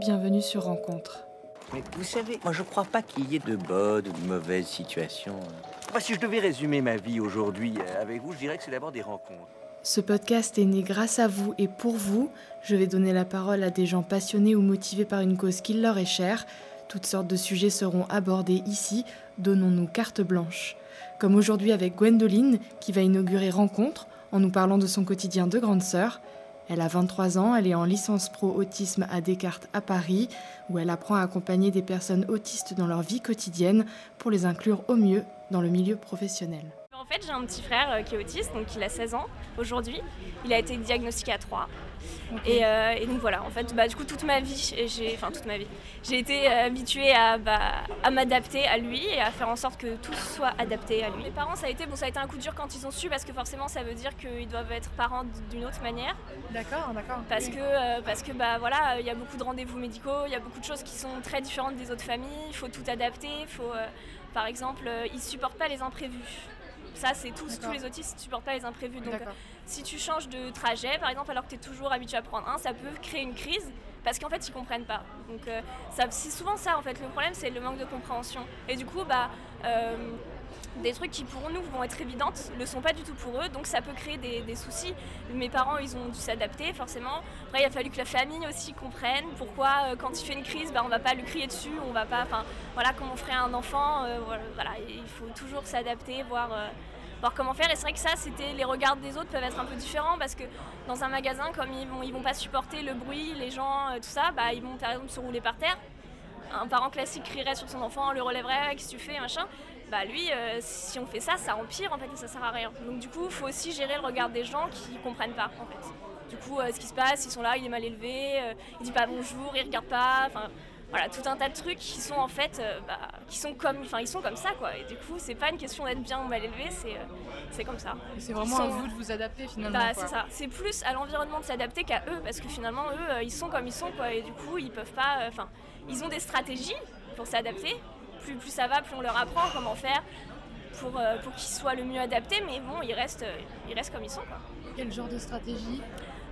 bienvenue sur Rencontre. Mais vous savez, moi je crois pas qu'il y ait de bonnes ou de mauvaises situations. Moi, si je devais résumer ma vie aujourd'hui euh, avec vous, je dirais que c'est d'abord des rencontres. Ce podcast est né grâce à vous et pour vous. Je vais donner la parole à des gens passionnés ou motivés par une cause qui leur est chère. Toutes sortes de sujets seront abordés ici. Donnons-nous carte blanche. Comme aujourd'hui avec Gwendoline, qui va inaugurer Rencontre en nous parlant de son quotidien de grande sœur. Elle a 23 ans, elle est en licence pro autisme à Descartes à Paris, où elle apprend à accompagner des personnes autistes dans leur vie quotidienne pour les inclure au mieux dans le milieu professionnel. En fait, j'ai un petit frère euh, qui est autiste, donc il a 16 ans aujourd'hui. Il a été diagnostiqué à 3. Et, euh, et donc voilà, en fait, bah, du coup, toute ma vie, j'ai, enfin toute ma vie, j'ai été euh, habituée à, bah, à m'adapter à lui et à faire en sorte que tout soit adapté à lui. Mes parents, ça a été, bon, ça a été un coup dur quand ils ont su, parce que forcément, ça veut dire qu'ils doivent être parents d'une autre manière. D'accord, d'accord. Parce que, euh, parce que bah, voilà, il y a beaucoup de rendez-vous médicaux, il y a beaucoup de choses qui sont très différentes des autres familles, il faut tout adapter, il faut, euh, par exemple, ils supportent pas les imprévus. Ça, c'est tous, tous les autistes ne supportent pas les imprévus. Donc. Si tu changes de trajet, par exemple, alors que tu es toujours habitué à prendre un, ça peut créer une crise parce qu'en fait, ils comprennent pas. Donc, euh, c'est souvent ça, en fait. Le problème, c'est le manque de compréhension. Et du coup, bah, euh, des trucs qui pour nous vont être évidentes ne le sont pas du tout pour eux, donc ça peut créer des, soucis. Mes parents, ils ont dû s'adapter forcément. Après, il a fallu que la famille aussi comprenne pourquoi, euh, quand il fait une crise, bah, on va pas lui crier dessus, on va pas, enfin, voilà, comme on ferait un enfant, euh, voilà, il faut toujours s'adapter, voir. Voir comment faire et c'est vrai que ça c'était les regards des autres peuvent être un peu différents parce que dans un magasin comme ils vont ils vont pas supporter le bruit les gens euh, tout ça bah ils vont par exemple se rouler par terre un parent classique crierait sur son enfant, le relèverait, qu'est-ce que tu fais, machin. Bah lui, euh, si on fait ça, ça empire en fait et ça sert à rien. Donc du coup, il faut aussi gérer le regard des gens qui comprennent pas en fait. Du coup, euh, ce qui se passe, ils sont là, il est mal élevé, il dit pas bonjour, il regarde pas, enfin voilà, tout un tas de trucs qui sont en fait, euh, bah, qui sont comme, enfin ils sont comme ça quoi. Et du coup, c'est pas une question d'être bien ou mal élevé, c'est euh, c'est comme ça. C'est vraiment Ils à sont- vous de vous adapter finalement. Bah, c'est ça. C'est plus à l'environnement de s'adapter qu'à eux, parce que finalement, eux, euh, ils sont comme ils sont, quoi. Et du coup, ils peuvent pas. Enfin, ils ont des stratégies pour s'adapter. Plus, plus ça va, plus on leur apprend comment faire pour, pour qu'ils soient le mieux adaptés. Mais bon, ils restent, ils restent comme ils sont, quoi. Quel genre de stratégie?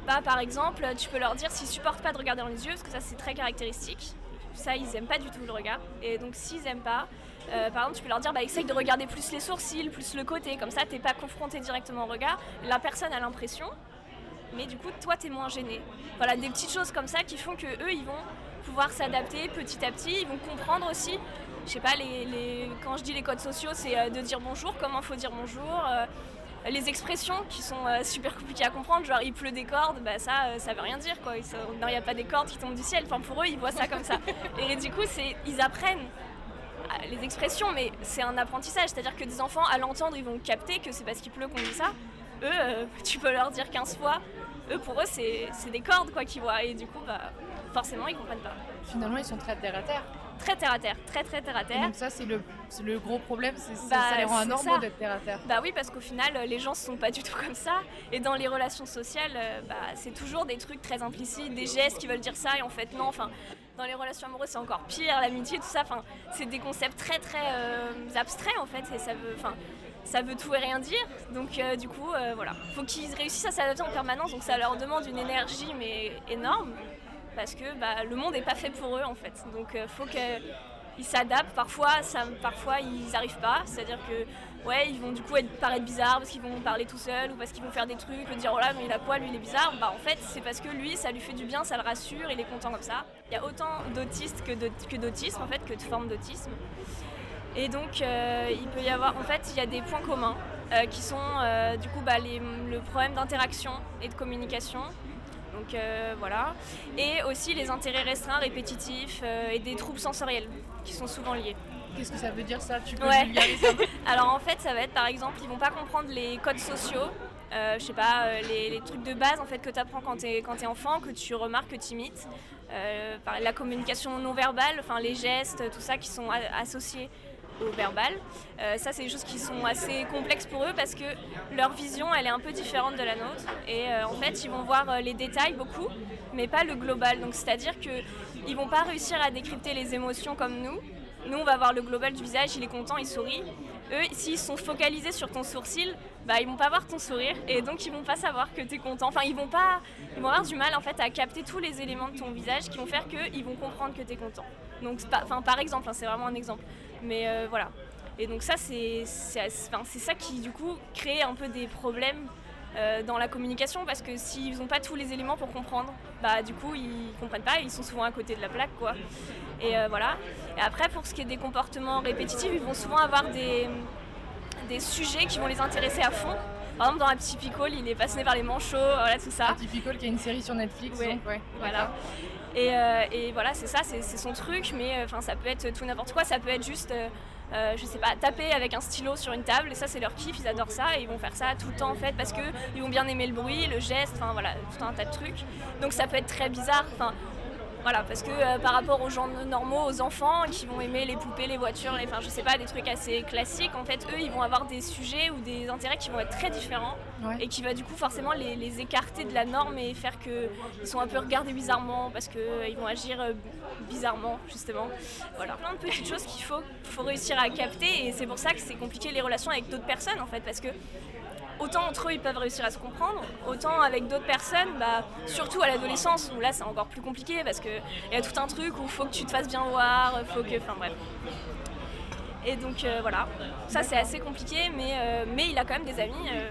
Bah, par exemple, tu peux leur dire s'ils supportent pas de regarder dans les yeux, parce que ça, c'est très caractéristique. Ça, ils aiment pas du tout le regard. Et donc, s'ils aiment pas, euh, par exemple, tu peux leur dire bah, essaye de regarder plus les sourcils, plus le côté. Comme ça, t'es pas confronté directement au regard. La personne a l'impression, mais du coup, toi, t'es moins gêné. Voilà, des petites choses comme ça qui font que eux, ils vont pouvoir s'adapter petit à petit. Ils vont comprendre aussi. Je sais pas, les, les- quand je dis les codes sociaux, c'est euh, de dire bonjour, comment faut dire bonjour. euh, les expressions qui sont euh, super compliquées à comprendre, genre il pleut des cordes, bah ça, euh, ça veut rien dire quoi. Ils sont- non, il n'y a pas des cordes qui tombent du ciel. Enfin, pour eux, ils voient ça comme ça. Et du coup, c'est, ils apprennent euh, les expressions, mais c'est un apprentissage. C'est-à-dire que des enfants, à l'entendre, ils vont capter que c'est parce qu'il pleut qu'on dit ça. Eux, euh, tu peux leur dire 15 fois. Eux, pour eux, c'est, c'est des cordes quoi qu'ils voient. Et du coup, bah, forcément, ils comprennent pas. Finalement, ils sont très terre à terre. Très terre à terre, très très terre à Et terre. donc ça, c'est le, gros problème, c'est Bah, ça les rend anormaux d'être terre à terre. Bah oui, parce qu'au final, euh, les gens ne sont pas du tout comme ça. Et dans les relations sociales, euh, bah, c'est toujours des trucs très implicites, des gestes qui veulent dire ça et en fait non. Enfin, dans les relations amoureuses, c'est encore pire, l'amitié, tout ça. Enfin, c'est des concepts très très euh, abstraits en fait. Et ça veut, enfin, ça veut tout et rien dire. Donc euh, du coup, euh, voilà. Faut qu'ils réussissent à s'adapter en permanence. Donc ça leur demande une énergie mais énorme parce que bah, le monde n'est pas fait pour eux en fait. Donc il faut qu'ils s'adaptent. Parfois, ils n'arrivent pas. C'est-à-dire que ouais, ils vont du coup paraître bizarres parce qu'ils vont parler tout seuls ou parce qu'ils vont faire des trucs, dire oh là mais il a quoi, lui il est bizarre. Bah en fait c'est parce que lui ça lui fait du bien, ça le rassure, il est content comme ça. Il y a autant d'autistes que d'aut- que d'autisme en fait, que de formes d'autisme. Et donc, euh, il peut y avoir, en fait, il y a des points communs euh, qui sont, euh, du coup, bah, le problème d'interaction et de communication. Donc euh, voilà. Et aussi les intérêts restreints, répétitifs euh, et des troubles sensoriels qui sont souvent liés. Qu'est-ce que ça veut dire ça? Tu peux Ouais. vulgariser un peu? Alors en fait, ça va être par exemple, ils vont pas comprendre les codes sociaux. Euh, je sais pas, euh, les, les trucs de base en fait que tu apprends quand tu es, t'es enfant, que tu remarques, que tu imites. Euh, par la communication non verbale, enfin les gestes, tout ça qui sont associés au verbal. Euh, ça, c'est des choses qui sont assez complexes pour eux parce que leur vision, elle est un peu différente de la nôtre. Et euh, en fait, ils vont voir euh, les détails beaucoup, mais pas le global. Donc, c'est-à-dire que ils vont pas réussir à décrypter les émotions comme nous. Nous, on va voir le global du visage, il est content, il sourit. eux, s'ils sont focalisés sur ton sourcil, bah, ils vont pas voir ton sourire et donc ils vont pas savoir que tu es content. Enfin, ils vont pas, ils vont avoir du mal en fait à capter tous les éléments de ton visage qui vont faire qu'ils vont comprendre que tu es content. Donc, enfin, par exemple, hein, c'est vraiment un exemple. Mais euh, voilà. Et donc ça, c'est ça qui du coup crée un peu des problèmes euh, dans la communication parce que s'ils n'ont pas tous les éléments pour comprendre, bah du coup ils comprennent pas, ils sont souvent à côté de la plaque quoi. Et euh, voilà. Et après pour ce qui est des comportements répétitifs, ils vont souvent avoir des, des sujets qui vont les intéresser à fond. Par exemple, dans Atypical, il est passionné par les manchots, voilà tout ça. Atypical qui est une série sur Netflix. Ouais, ouais. Voilà. Et, euh, et, voilà, c'est ça, c'est son truc, mais enfin ça peut être tout n'importe quoi, ça peut être juste euh, je sais pas, taper avec un stylo sur une table, et ça c'est leur kiff, ils adorent ça, et ils vont faire ça tout le temps en fait, parce qu'ils vont bien aimer le bruit, le geste, enfin voilà, tout un tas de trucs. Donc ça peut être très bizarre, voilà, parce que euh, par rapport aux gens normaux, aux enfants qui vont aimer les poupées, les voitures, les, enfin je sais pas, des trucs assez classiques, en fait, eux, ils vont avoir des sujets ou des intérêts qui vont être très différents et qui va du coup forcément les, écarter de la norme et faire qu'ils sont un peu regardés bizarrement parce qu'ils euh, vont agir euh, bizarrement, justement. Voilà, plein de petites choses qu'il faut, faut réussir à capter et c'est pour ça que c'est compliqué les relations avec d'autres personnes en fait, parce que autant entre eux ils peuvent réussir à se comprendre, autant avec d'autres personnes, bah, surtout à l'adolescence où là c'est encore plus compliqué parce qu'il y a tout un truc où il faut que tu te fasses bien voir, faut que. Enfin bref. Et donc euh, voilà, ça c'est assez compliqué, mais, euh, mais il a quand même des amis euh,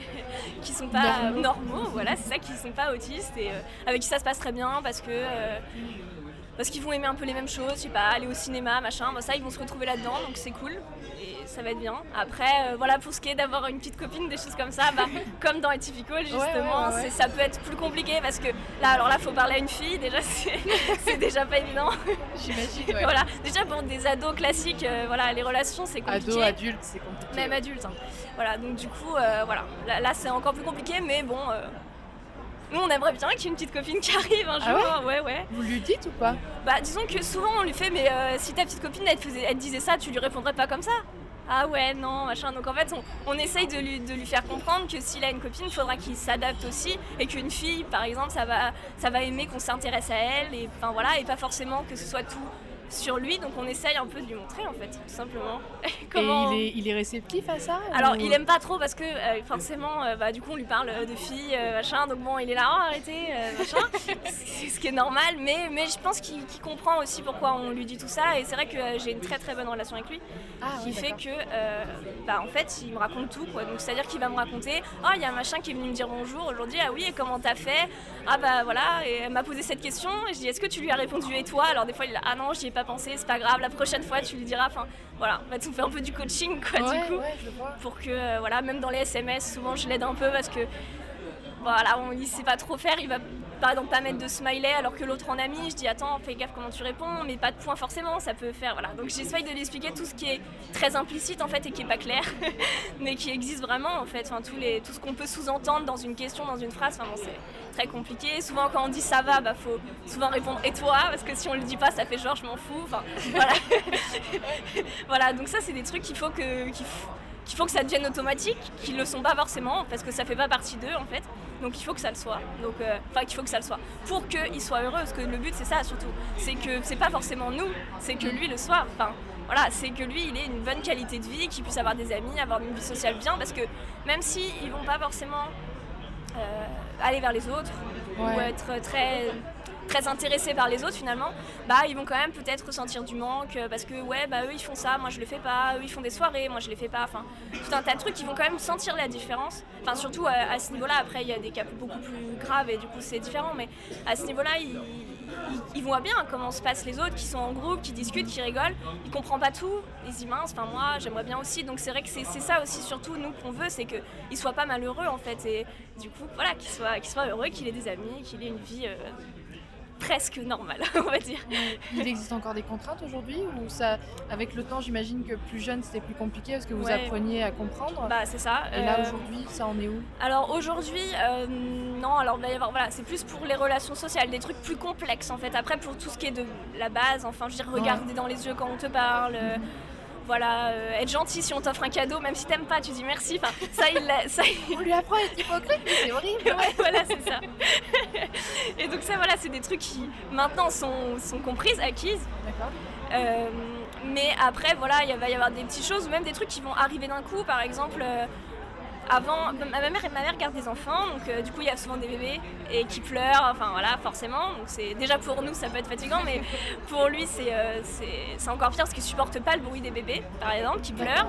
qui sont pas normaux, voilà, c'est ça, qui sont pas autistes et avec qui ça se passe très bien parce que parce qu'ils vont aimer un peu les mêmes choses, je sais pas, aller au cinéma, machin, bah, ça ils vont se retrouver là-dedans, donc c'est cool ça va être bien. Après, euh, voilà, pour ce qui est d'avoir une petite copine, des choses comme ça, bah, comme dans Atypical, justement, ça peut être plus compliqué parce que là, alors là, faut parler à une fille, déjà, c'est déjà pas évident. J'imagine, Voilà, déjà pour des ados classiques, euh, voilà, les relations, c'est compliqué. Ados, adultes, c'est compliqué. Même adultes, hein. Voilà, donc du coup, euh, voilà, là, c'est encore plus compliqué, mais bon. Nous, on aimerait bien qu'il y ait une petite copine qui arrive un ah jour. ouais, ouais, Vous lui dites ou pas? Bah, disons que souvent on lui fait, mais si ta petite copine elle, faisait, elle disait ça, tu lui répondrais pas comme ça ah ouais, non, machin. Donc en fait, on, essaye de lui, faire comprendre que s'il a une copine, il faudra qu'il s'adapte aussi et qu'une fille, par exemple, ça va, aimer qu'on s'intéresse à elle et, voilà, et pas forcément que ce soit tout sur lui, donc on essaye un peu de lui montrer en fait, tout simplement. Comment... Et il est, réceptif à ça Alors il aime pas trop parce que euh, forcément, euh, bah, du coup on lui parle de filles, euh, machin, donc bon il est là, oh, arrêtez, machin, ce qui est normal, mais, mais je pense qu'il comprend aussi pourquoi on lui dit tout ça, et c'est vrai que j'ai une très très bonne relation avec lui, ah, qui fait que, bah, en fait il me raconte tout, quoi. donc c'est à dire qu'il va me raconter, oh il y a un machin qui est venu me dire bonjour aujourd'hui, ah oui et comment t'as fait? Ah bah voilà, et elle m'a posé cette question, et je dis est-ce que tu lui as répondu et toi? Alors des fois il dit ah non j'y ai pas penser, c'est pas grave, la prochaine fois tu lui diras. Enfin voilà, va tout faire un peu du coaching quoi du coup. Pour que euh, voilà, même dans les SMS, souvent je l'aide un peu parce que voilà, on, il sait pas trop faire, il va par exemple pas mettre de smiley alors que l'autre en a mis, je dis attends fais gaffe comment tu réponds, mais pas de point forcément, ça peut faire voilà. Donc j'essaye de lui expliquer tout ce qui est très implicite en fait et qui est pas clair, mais qui existe vraiment en fait, enfin, tout ce qu'on peut sous-entendre dans une question, dans une phrase, enfin, c'est très compliqué. Souvent quand on dit ça va, bah faut souvent répondre et toi? Parce que si on le dit pas ça fait genre je m'en fous, enfin voilà. donc ça c'est des trucs qu'il faut que qu'il faut que ça devienne automatique, qu'ils le sont pas forcément, parce que ça fait pas partie d'eux en fait. Donc il faut que ça le soit. Donc, euh, enfin, qu'il faut que ça le soit. Pour qu'ils soient heureux, parce que le but c'est ça surtout. C'est que c'est pas forcément nous, c'est que lui le soit. Enfin, voilà, c'est que lui il ait une bonne qualité de vie, qu'il puisse avoir des amis, avoir une vie sociale bien, parce que même si ils vont pas forcément euh, aller vers les autres ou être très très intéressés par les autres finalement, bah ils vont quand même peut-être ressentir du manque euh, parce que ouais bah eux ils font ça, moi je le fais pas, eux ils font des soirées, moi je les fais pas, enfin tout un tas de trucs qui vont quand même sentir la différence. Enfin surtout à, ce niveau-là, après il y a des cas beaucoup plus graves et du coup c'est différent, mais à ce niveau-là ils, ils, voient bien comment se passent les autres, qui sont en groupe, qui discutent, qui rigolent. Ils comprennent pas tout, les immenses. Enfin moi j'aimerais bien aussi, donc c'est vrai que c'est ça aussi surtout nous qu'on veut, c'est qu'ils soient pas malheureux en fait et du coup voilà qu'ils soient, qu'ils soient heureux, qu'il ait des amis, qu'il ait une vie euh, presque normal, on va dire. Il existe encore des contraintes aujourd'hui ou ça, avec le temps, j'imagine que plus jeune c'était plus compliqué parce que vous appreniez à comprendre. Bah c'est ça. Et là euh, aujourd'hui, ça en est où? Alors aujourd'hui, euh, non. Alors il va y avoir, voilà, c'est plus pour les relations sociales, des trucs plus complexes en fait. Après pour tout ce qui est de la base, enfin je veux dire regarder dans les yeux quand on te parle. Euh, voilà, être gentil si on t'offre un cadeau, même si t'aimes pas, tu dis merci. Enfin, ça, il, ça, On lui apprend à être hypocrite, c'est horrible. ouais, voilà, c'est ça. et donc ça, voilà, c'est des trucs qui maintenant sont, sont comprises, acquises. D'accord. mais après, voilà, il va y avoir des petites choses ou même des trucs qui vont arriver d'un coup. Par exemple, avant, ma mère, ma mère garde des enfants, donc euh, du coup il y a souvent des bébés et qui pleurent, enfin voilà, forcément. Donc c'est déjà pour nous ça peut être fatigant, mais pour lui euh, c'est encore pire parce qu'il supporte pas le bruit des bébés, par exemple, qui pleurent.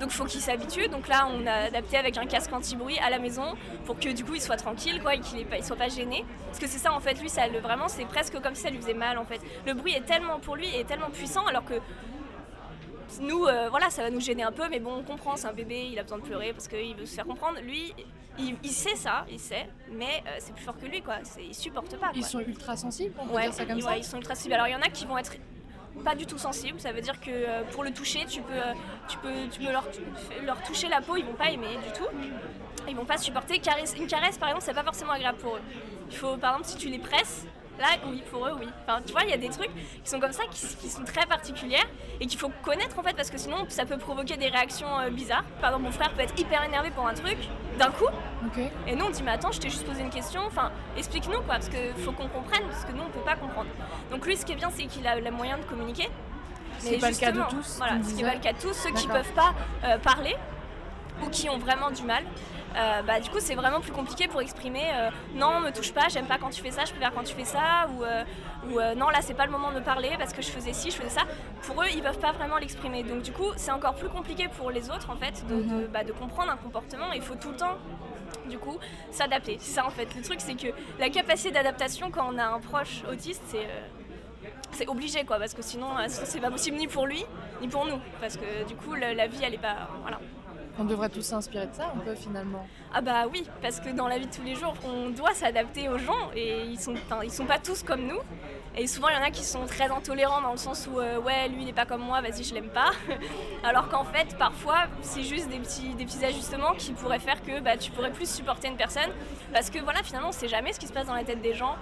Donc faut qu'il s'habitue. Donc là, on a adapté avec un casque anti-bruit à la maison pour que du coup il soit tranquille quoi, et qu'il ne soit pas gêné. Parce que c'est ça en fait, lui, ça, le, vraiment, c'est presque comme si ça lui faisait mal en fait. Le bruit est tellement pour lui est tellement puissant alors que nous, euh, voilà, ça va nous gêner un peu, mais bon, on comprend, c'est un bébé, il a besoin de pleurer parce qu'il veut se faire comprendre. Lui, il, sait ça, il sait, mais euh, c'est plus fort que lui, quoi. Il supporte pas. Ils sont ultra sensibles, on peut dire ça comme ça ils sont ultra sensibles. Alors, il y en a qui vont être pas du tout sensibles, ça veut dire que euh, pour le toucher, tu peux, tu peux, tu peux leur, leur, toucher la peau, ils vont pas aimer du tout. Ils vont pas supporter. Une caresse, par exemple, c'est pas forcément agréable pour eux. Il faut, par exemple, si tu les presses, Là, oui, pour eux, oui. Enfin, tu vois, il y a des trucs qui sont comme ça, qui, sont très particulières et qu'il faut connaître en fait, parce que sinon, ça peut provoquer des réactions euh, bizarres. Par exemple, mon frère peut être hyper énervé pour un truc d'un coup. Et nous, on dit, mais attends, je t'ai juste posé une question. Enfin, explique-nous quoi, parce qu'il faut qu'on comprenne, parce que nous, on peut pas comprendre. Donc lui, ce qui est bien, c'est qu'il a le moyen de communiquer. C'est pas le cas de tous. Voilà, ce qui n'est pas le cas de tous, ceux qui peuvent pas euh, parler ou qui ont vraiment du mal. Euh, bah, du coup c'est vraiment plus compliqué pour exprimer euh, non me touche pas, j'aime pas quand tu fais ça, je préfère quand tu fais ça ou, euh, non là c'est pas le moment de me parler parce que je faisais ci, je faisais ça. Pour eux ils peuvent pas vraiment l'exprimer donc du coup c'est encore plus compliqué pour les autres en fait de, mhm. bah, comprendre un comportement il faut tout le temps du coup s'adapter. C'est ça en fait le truc c'est que la capacité d'adaptation quand on a un proche autiste c'est c'est obligé quoi parce que sinon c'est pas possible ni pour lui ni pour nous parce que du coup la, la vie elle est pas voilà on devrait tous s'inspirer de ça un peu finalement. Ah bah oui, parce que dans la vie de tous les jours, on doit s'adapter aux gens et ils sont, ils sont pas tous comme nous. Et souvent, il y en a qui sont très intolérants dans le sens où, euh, ouais, lui, il n'est pas comme moi, vas-y, je l'aime pas. Alors qu'en fait, parfois, c'est juste des petits, des petits ajustements qui pourraient faire que bah, tu pourrais plus supporter une personne. Parce que voilà, finalement, on sait jamais ce qui se passe dans la tête des gens,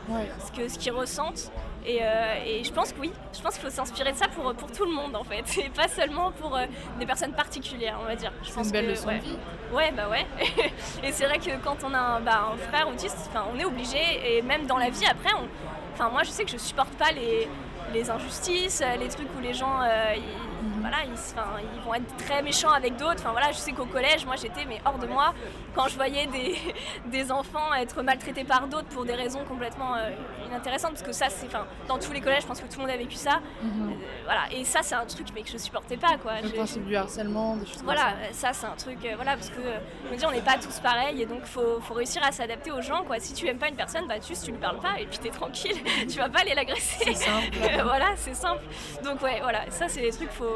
ce qu'ils ce qu'ils ressentent. Euh, et, je pense que oui, je pense qu'il faut s'inspirer de ça pour, pour tout le monde en fait, et pas seulement pour euh, des personnes particulières, on va dire. C'est une belle leçon ouais. de vie. Ouais, bah ouais. et c'est vrai que quand on a un, bah, un frère autiste, on est obligé, et même dans la vie après, on, Enfin, moi, je sais que je supporte pas les, injustices, les trucs où les gens, euh, Voilà, ils, ils, vont être très méchants avec d'autres. Enfin, voilà, je sais qu'au collège, moi j'étais mais hors de moi quand je voyais des, des enfants être maltraités par d'autres pour des raisons complètement euh, inintéressantes. Parce que ça, c'est dans tous les collèges, je pense que tout le monde a vécu ça. Mhm. Euh, voilà, et ça, c'est un truc mais que je supportais pas. Quoi. Le principe du harcèlement, des choses voilà, comme ça. c'est un truc, euh, voilà, parce que je me dis, on n'est pas tous pareils et donc il faut, faut, réussir à s'adapter aux gens. Quoi. Si tu aimes pas une personne, bah, juste tu lui parles pas et puis tu es tranquille, tu vas pas aller l'agresser. C'est simple. voilà, c'est simple. Donc, ouais, voilà, ça, c'est des trucs, faut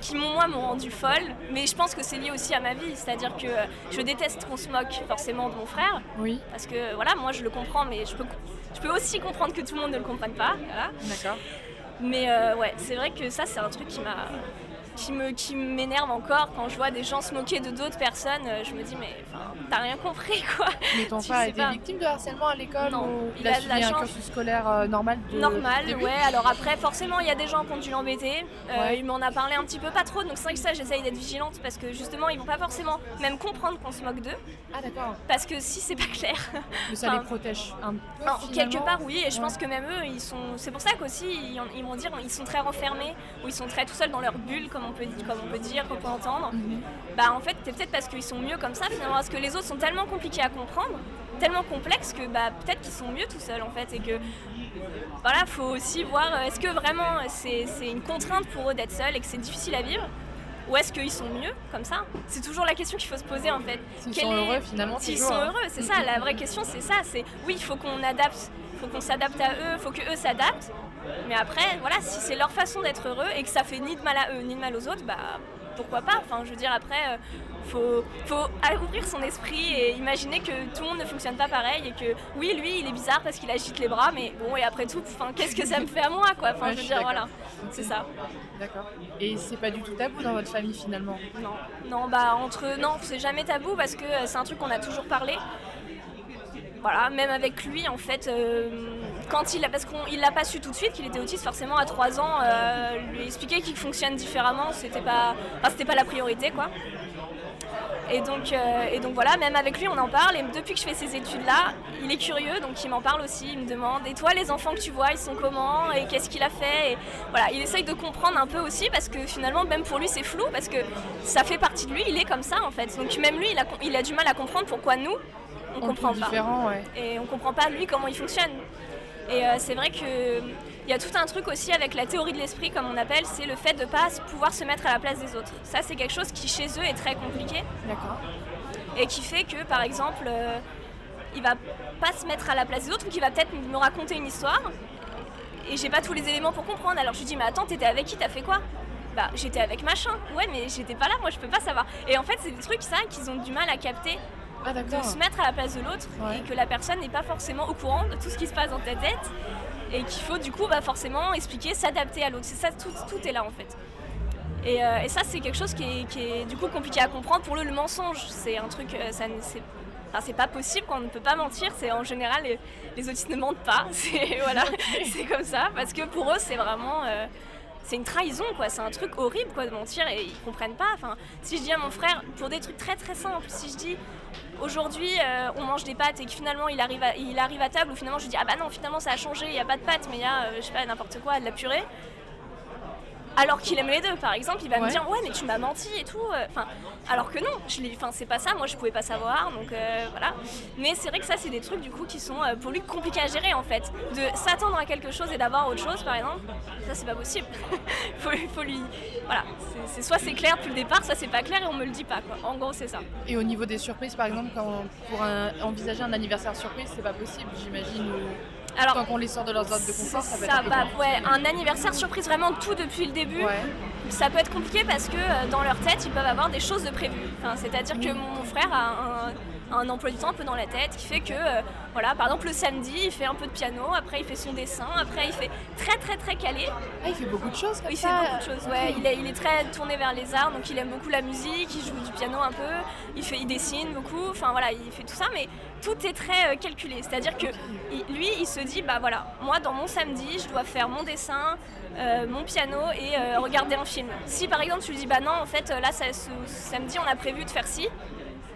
qui moi m'ont rendu folle, mais je pense que c'est lié aussi à ma vie, c'est-à-dire que je déteste qu'on se moque forcément de mon frère, oui. parce que voilà, moi je le comprends, mais je peux, je peux aussi comprendre que tout le monde ne le comprenne pas, voilà. D'accord. Mais euh, ouais, c'est vrai que ça c'est un truc qui m'a qui me qui m'énerve encore quand je vois des gens se moquer de d'autres personnes. Euh, je me dis mais t'as rien compris quoi. Mais ton frère a été victime de harcèlement à l'école ou il, a, suivi un cursus scolaire euh, normal de, Normal, ouais. Alors après forcément il y a des gens qui ont dû l'embêter. Euh, il m'en a parlé un petit peu pas trop donc c'est vrai que ça j'essaye d'être vigilante parce que justement ils vont pas forcément même comprendre qu'on se moque d'eux. Ah d'accord. Parce que si c'est pas clair. Mais ça les protège un peu. quelque part oui et je pense que même eux ils sont. C'est pour ça qu'aussi ils, vont dire ils sont très renfermés ou ils sont très tout seuls dans leur bulle comme on peut, comme on peut dire, qu'on peut entendre, mhm. bah en fait, c'est peut-être parce qu'ils sont mieux comme ça finalement, parce que les autres sont tellement compliqués à comprendre, tellement complexes que bah, peut-être qu'ils sont mieux tout seuls en fait, et que voilà, faut aussi voir euh, est-ce que vraiment c'est une contrainte pour eux d'être seuls et que c'est difficile à vivre ou est-ce qu'ils sont mieux comme ça? C'est toujours la question qu'il faut se poser en fait. S'ils sont heureux finalement. S'ils sont hein. heureux, c'est ça. La vraie question c'est ça. C'est oui, il faut qu'on adapte, faut qu'on s'adapte à eux, il faut que eux s'adaptent. Mais après, voilà, si c'est leur façon d'être heureux et que ça fait ni de mal à eux ni de mal aux autres, bah pourquoi pas Enfin, je veux dire, après, il euh, faut, faut ouvrir son esprit et imaginer que tout le monde ne fonctionne pas pareil et que oui, lui, il est bizarre parce qu'il agite les bras, mais bon, et après tout, qu'est-ce que ça me fait à moi, quoi Enfin, je veux dire, voilà, c'est ça. D'accord. Et c'est pas du tout tabou dans votre famille finalement? Non, non, bah entre, non, c'est jamais tabou parce que euh, c'est un truc qu'on a toujours parlé. Voilà, même avec lui, en fait, euh, quand il a, parce qu'il l'a pas su tout de suite qu'il était autiste, forcément à 3 ans, euh, lui expliquer qu'il fonctionne différemment, c'était pas, c'était pas la priorité quoi. Et donc, euh, et donc voilà, même avec lui on en parle. Et depuis que je fais ces études-là, il est curieux, donc il m'en parle aussi. Il me demande Et toi, les enfants que tu vois, ils sont comment Et qu'est-ce qu'il a fait voilà, il essaye de comprendre un peu aussi parce que finalement, même pour lui, c'est flou parce que ça fait partie de lui. Il est comme ça en fait. Donc même lui, il a du mal à comprendre pourquoi nous, on, comprend pas. Et on comprend pas lui comment il fonctionne. Et euh, c'est vrai que il y a tout un truc aussi avec la théorie de l'esprit, comme on appelle, c'est le fait de ne pas pouvoir se mettre à la place des autres. Ça, c'est quelque chose qui chez eux est très compliqué. D'accord. Et qui fait que, par exemple, euh, il va pas se mettre à la place des autres ou qu'il va peut-être me raconter une histoire et j'ai pas tous les éléments pour comprendre. Alors je lui dis, mais attends, t'étais avec qui? T'as fait quoi? Bah, j'étais avec machin. Ouais, mais j'étais pas là, moi je peux pas savoir. Et en fait, c'est des trucs, ça, qu'ils ont du mal à capter. Ah, de se mettre à la place de l'autre et que la personne n'est pas forcément au courant de tout ce qui se passe dans ta tête et qu'il faut du coup bah, forcément expliquer, s'adapter à l'autre. C'est ça, tout, tout, est là en fait. Et, euh, ça, c'est quelque chose qui est, du coup compliqué à comprendre. Pour eux, le mensonge, c'est un truc, euh, ça, c'est c'est pas possible qu'on ne peut pas mentir. C'est en général les, autistes ne mentent pas. C'est voilà, c'est comme ça parce que pour eux c'est vraiment euh, c'est une trahison quoi. C'est un truc horrible quoi de mentir et ils comprennent pas. Enfin, si je dis à mon frère pour des trucs très très simples, si je dis aujourd'hui euh, on mange des pâtes et que finalement il arrive, à, il arrive à table ou finalement je dis ah bah non finalement ça a changé, il n'y a pas de pâtes mais il y a euh, je sais pas n'importe quoi, de la purée alors qu'il aime les deux par exemple il va me dire ouais mais tu m'as menti et tout euh, enfin alors que non je enfin c'est pas ça moi je pouvais pas savoir donc euh, voilà. Mais c'est vrai que ça c'est des trucs du coup qui sont euh, pour lui compliqués à gérer en fait. De s'attendre à quelque chose et d'avoir autre chose par exemple ça c'est pas possible. Faut, faut lui voilà c'est soit c'est clair depuis le départ soit c'est pas clair et on me le dit pas quoi. En gros c'est ça. Et au niveau des surprises par exemple quand pour envisager un anniversaire surprise c'est pas possible j'imagine alors, Tant qu'on les sort de leur zone de confort, ça, peut être ouais, un anniversaire surprise vraiment tout depuis le début. Ça peut être compliqué parce que euh, dans leur tête, ils peuvent avoir des choses de prévues. Enfin, C'est-à-dire que mon frère a un, un emploi du temps un peu dans la tête qui fait que, euh, voilà, par exemple le samedi, il fait un peu de piano, après il fait son dessin, après il fait très très très calé. Ah, il fait beaucoup de choses comme il fait beaucoup de choses, ouais. Il est, il est, très tourné vers les arts, donc il aime beaucoup la musique, il joue du piano un peu, il, fait, il dessine beaucoup, enfin voilà, il fait tout ça, mais tout est très euh, calculé. C'est-à-dire que lui, il se dit, bah voilà, moi dans mon samedi, je dois faire mon dessin, euh, mon piano et regarder un film. Si par exemple tu lui dis, bah non, en fait, là, ce samedi, on a prévu de faire ci,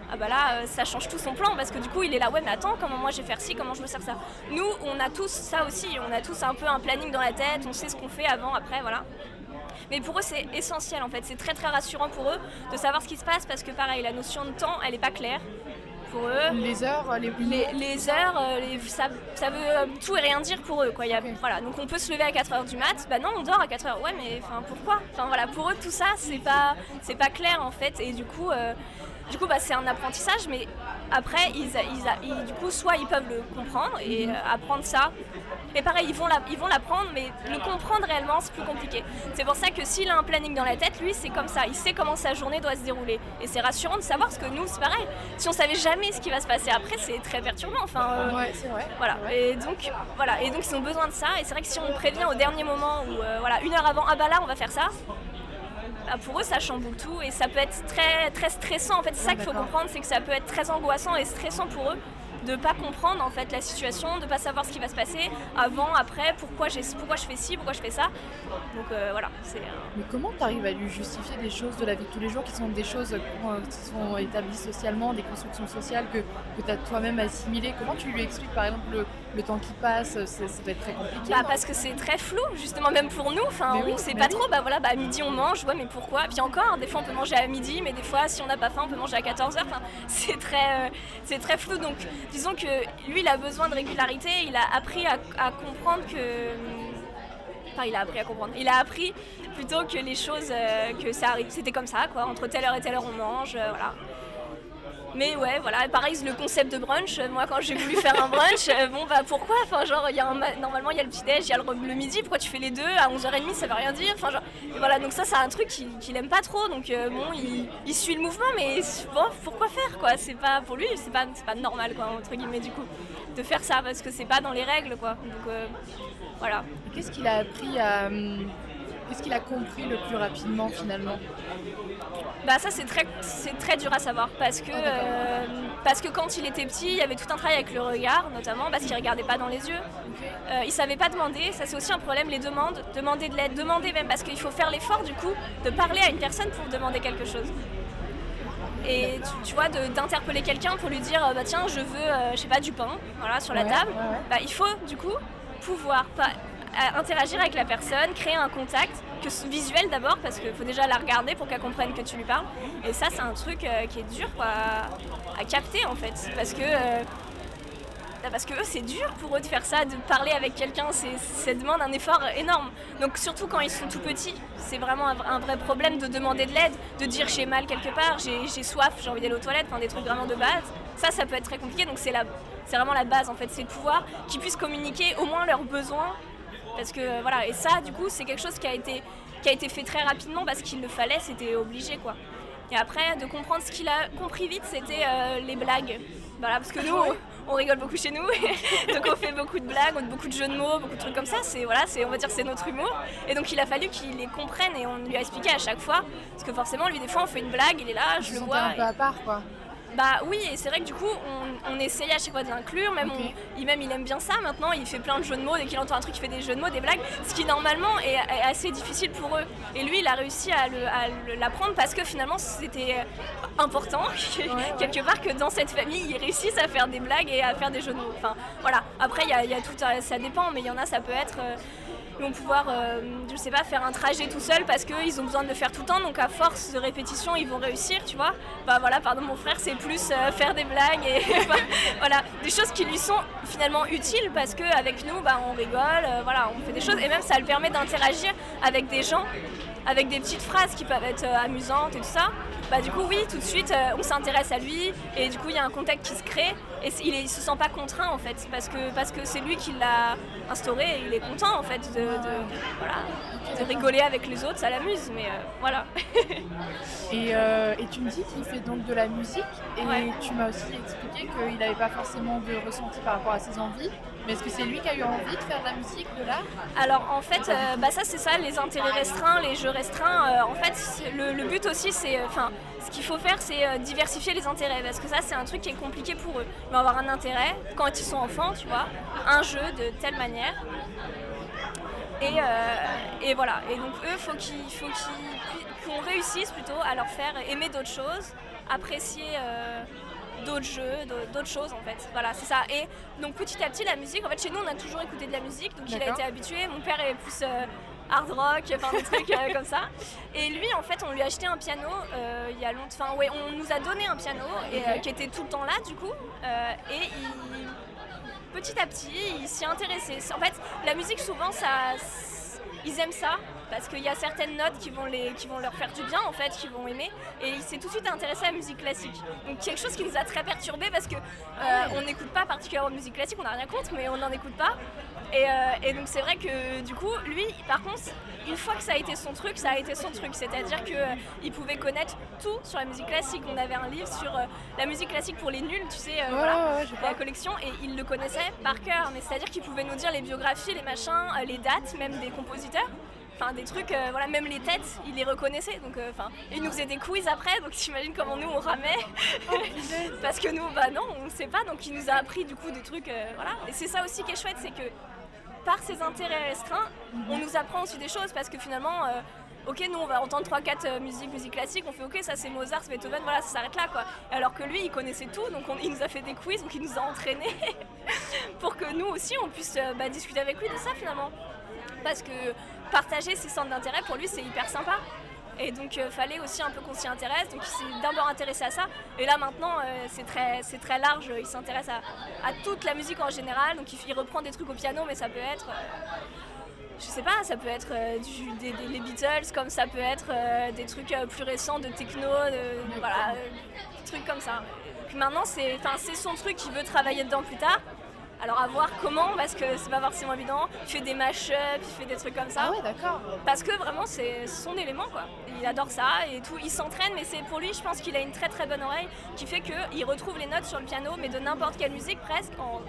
ah bah là, euh, ça change tout son plan parce que du coup, il est là, ouais, mais attends, comment moi je vais faire ci, comment je veux faire ça? Nous, on a tous ça aussi, on a tous un peu un planning dans la tête, on sait ce qu'on fait avant, après, voilà. Mais pour eux, c'est essentiel en fait, c'est très très rassurant pour eux de savoir ce qui se passe parce que pareil, la notion de temps, elle n'est pas claire. Pour eux, les heures, les, les, heures, euh, ça, ça, veut euh, tout et rien dire pour eux. Quoi. Y a, voilà. Donc on peut se lever à 4h du mat, bah non, on dort à 4h. Ouais, mais pourquoi? Enfin, voilà, Pour eux, tout ça, c'est pas, pas clair en fait. Et du coup, du coup, bah, c'est un apprentissage, mais après, ils, du coup, soit ils peuvent le comprendre et mhm. euh, apprendre ça. Mais pareil, ils vont, l'apprendre, mais le comprendre réellement, c'est plus compliqué. C'est pour ça que s'il a un planning dans la tête, lui, c'est comme ça. Il sait comment sa journée doit se dérouler. Et c'est rassurant de savoir ce que nous, c'est pareil. Si on savait jamais ce qui va se passer après, c'est très perturbant. Enfin, euh, ouais, c'est vrai. Voilà. Et donc, voilà. Et donc, ils ont besoin de ça. Et c'est vrai que si on prévient au dernier moment, ou euh, voilà, une heure avant, ah bah là, on va faire ça, bah, pour eux, ça chamboule tout et ça peut être très, très stressant. En fait, c'est ça qu'il faut comprendre, c'est que ça peut être très angoissant et stressant pour eux de pas comprendre en fait la situation, de pas savoir ce qui va se passer avant, après, pourquoi, pourquoi je fais ci, pourquoi je fais ça. Donc euh, voilà. c'est... Mais comment tu arrives à lui justifier des choses de la vie de tous les jours qui sont des choses euh, qui sont établies socialement, des constructions sociales que, que tu as toi-même assimilées? Comment tu lui expliques par exemple le, le temps qui passe Ça doit être très compliqué. Bah, parce que c'est très flou, justement, même pour nous. Enfin, on sait pas trop. Bah voilà, bah, à midi on mange, ouais, mais pourquoi? Puis encore, des fois on peut manger à midi, mais des fois si on n'a pas faim, on peut manger à 14h. Enfin, c'est très, euh, c'est très flou. Donc disons que lui, il a besoin de régularité. Il a appris à, comprendre que. Enfin, il a appris à comprendre. Il a appris plutôt que les choses, euh, que ça arrive. C'était comme ça, quoi. Entre telle heure et telle heure, on mange, euh, voilà. Mais ouais, voilà, pareil, le concept de brunch, moi quand j'ai voulu faire un brunch, euh, bon bah pourquoi? Enfin, genre, normalement il y a le petit-déj, il y a le, midi, pourquoi tu fais les deux à 11h30 Ça veut rien dire. Enfin, genre, voilà, donc ça, c'est un truc qu'il aime pas trop, donc euh, bon, il, suit le mouvement, mais bon, pourquoi faire quoi? C'est pas pour lui, c'est pas, normal quoi, entre guillemets, du coup, de faire ça parce que c'est pas dans les règles quoi. Donc euh, voilà. Qu'est-ce qu'il a appris. Hum, qu'est-ce qu'il a compris le plus rapidement finalement? Bah ça c'est très, c'est très dur à savoir parce que, euh, parce que quand il était petit, il y avait tout un travail avec le regard notamment parce qu'il regardait pas dans les yeux. Euh, il savait pas demander, ça c'est aussi un problème, les demandes, demander de l'aide, demander même parce qu'il faut faire l'effort du coup de parler à une personne pour demander quelque chose. Et tu, tu vois, d'interpeller quelqu'un pour lui dire bah tiens je veux euh, je sais pas du pain voilà sur la Ouais, table, ouais, ouais. bah, il faut du coup pouvoir pas, euh, interagir avec la personne, créer un contact, que ce- visuel d'abord parce qu'il faut déjà la regarder pour qu'elle comprenne que tu lui parles. Et ça c'est un truc euh, qui est dur à, à capter en fait parce que euh, parce que eux, c'est dur pour eux de faire ça, de parler avec quelqu'un, ça demande un effort énorme. Donc surtout quand ils sont tout petits, c'est vraiment un, vra- un vrai problème de demander de l'aide, de dire j'ai mal quelque part, j'ai soif, j'ai envie d'aller aux toilettes, enfin des trucs vraiment de base. Ça, ça peut être très compliqué, donc c'est vraiment la base en fait, c'est de pouvoir qu'ils puissent communiquer au moins leurs besoins. Parce que voilà, et ça du coup c'est quelque chose qui a été, qui a été fait très rapidement parce qu'il le fallait, c'était obligé quoi. Et après, de comprendre ce qu'il a compris vite, c'était euh, les blagues. Voilà, parce que nous, on, on rigole beaucoup chez nous, donc on fait beaucoup de blagues, on a beaucoup de jeux de mots, beaucoup de trucs comme ça. C'est voilà, c'est on va dire c'est notre humour. Et donc il a fallu qu'il les comprenne et on lui a expliqué à chaque fois, parce que forcément lui des fois on fait une blague, il est là, je Je le le vois. un peu à part quoi. Bah oui, et c'est vrai que du coup, on, on essayait à chaque fois de l'inclure, même, on- il, même il aime bien ça maintenant, il fait plein de jeux de mots, dès qu'il entend un truc, il fait des jeux de mots, des blagues, ce qui normalement est, est assez difficile pour eux. Et lui, il a réussi à l'apprendre parce que finalement, c'était important, quelque part, que dans cette famille, ils réussissent à faire des blagues et à faire des jeux de mots. Enfin, voilà. Après, il y a, il y a tout, à- ça dépend, mais il y en a, ça peut être... euh, ils vont pouvoir, euh, je sais pas, faire un trajet tout seul parce qu'ils ont besoin de le faire tout le temps. Donc à force de répétition, ils vont réussir, tu vois. Bah voilà, pardon, mon frère, c'est plus euh, faire des blagues et voilà, des choses qui lui sont finalement utiles parce qu'avec nous, bah, on rigole, euh, voilà, on fait des choses et même ça le permet d'interagir avec des gens, avec des petites phrases qui peuvent être euh, amusantes et tout ça. Bah du coup, oui, tout de suite, euh, on s'intéresse à lui et du coup, il y a un contact qui se crée et il, est- il se sent pas contraint en fait parce que parce que c'est lui qui l'a instauré et il est content en fait de, de- voilà, de rigoler avec les autres, ça l'amuse, mais euh, voilà. Et, euh, et tu me dis qu'il fait donc de la musique et Ouais. tu m'as aussi expliqué qu'il n'avait pas forcément de ressenti par rapport à ses envies. Mais est-ce que c'est lui qui a eu envie de faire de la musique, de l'art? Alors en fait, euh, bah ça c'est ça, les intérêts restreints, les jeux restreints. euh, en fait, le, but aussi, c'est, euh, enfin, ce qu'il faut faire, c'est diversifier les intérêts, parce que ça c'est un truc qui est compliqué pour eux. Ils vont avoir un intérêt quand ils sont enfants, tu vois, un jeu de telle manière. Et, et voilà. Et donc eux, faut faut qu'ils, qu'on réussisse plutôt à leur faire aimer d'autres choses, apprécier. D'autres jeux, d'au- d'autres choses en fait. Voilà, c'est ça. Et donc petit à petit, la musique, en fait, chez nous, on a toujours écouté de la musique, donc il a été habitué. Mon père est plus euh, hard rock, enfin des trucs euh, comme ça. Et lui, en fait, on lui a acheté un piano euh, il y a longtemps. Enfin, ouais, on nous a donné un piano et, qui était tout le temps là, du coup. Et il petit à petit, il s'y intéressait. En fait, la musique, souvent, ça, ils aiment ça parce qu'il y a certaines notes qui vont, qui leur faire du bien, en fait, qu'ils vont aimer. Et il s'est tout de suite intéressé à la musique classique. Donc, quelque chose qui nous a très perturbés parce que euh, on n'écoute pas particulièrement de musique classique, on n'a rien contre, mais on n'en écoute pas. Et, euh, et donc, c'est vrai que du coup, lui, par contre, une fois que ça a été son truc, ça a été son truc. C'est-à-dire qu'il pouvait connaître tout sur la musique classique. On avait un livre sur euh, la musique classique pour les nuls, tu sais, euh, Ouais, voilà la collection et il le connaissait par cœur. Mais c'est-à-dire qu'il pouvait nous dire les biographies, les machins, euh, les dates, même des compositeurs. Enfin, des trucs, euh, voilà, même les têtes, il les reconnaissait. Donc, euh, enfin, il nous faisait des quiz après. Donc, t'imagines comment nous on ramait. Parce que nous, bah non, on ne sait pas. Donc, il nous a appris du coup des trucs, euh, voilà. Et c'est ça aussi qui est chouette, c'est que par ses intérêts restreints, on nous apprend aussi des choses parce que finalement. euh, Ok, nous on va entendre 3-4 musiques, musique classique, on fait ok, ça c'est Mozart, c'est Beethoven, voilà, ça s'arrête là quoi. Alors que lui il connaissait tout, donc on- il nous a fait des quiz, donc il nous a entraînés pour que nous aussi on puisse euh, bah, discuter avec lui de ça finalement. Parce que partager ses centres d'intérêt pour lui c'est hyper sympa. Et donc il fallait aussi un peu qu'on s'y intéresse, donc il s'est d'abord intéressé à ça. Et là maintenant euh, c'est très, très large, il s'intéresse à, à toute la musique en général, donc il, reprend des trucs au piano, mais ça peut être... euh, je sais pas, ça peut être euh, des, des- les Beatles, comme ça peut être euh, des trucs euh, plus récents de techno, de, voilà, euh, des trucs comme ça. Puis maintenant, c'est, son truc, il veut travailler dedans plus tard. Alors à voir comment, parce que c'est pas forcément évident. Il fait des mash-up, il fait des trucs comme ça. Ah ouais, d'accord. Parce que vraiment, c'est son élément, quoi. Il adore ça et tout. Il s'entraîne, mais c'est pour lui, je pense qu'il a une très très bonne oreille qui fait qu'il retrouve les notes sur le piano, mais de n'importe quelle musique presque en,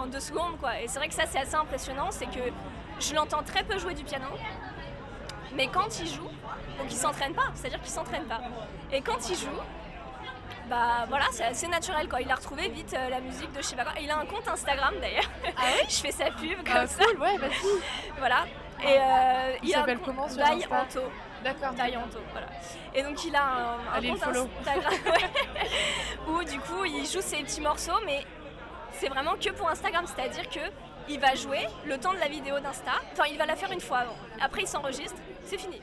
en deux secondes, quoi. Et c'est vrai que ça, c'est assez impressionnant, c'est que je l'entends très peu jouer du piano. Mais quand il joue, donc il s'entraîne pas, c'est-à-dire qu'il s'entraîne pas. Et quand il joue, bah voilà, c'est assez naturel quoi. Il a retrouvé vite euh, la musique de je sais pas quoi. Et il a un compte Instagram d'ailleurs. Ah oui je fais sa pub comme Ah, ça. cool, ouais, vas-y. Voilà. Et euh, Il a un s'appelle comment sur Anto. D'accord. Anto, voilà. Et donc il a un, un Allez, compte. Instagram où du coup il joue ses petits morceaux, mais c'est vraiment que pour Instagram, c'est-à-dire que il va jouer le temps de la vidéo d'Insta. Enfin, il va la faire une fois avant. Après, il s'enregistre, c'est fini.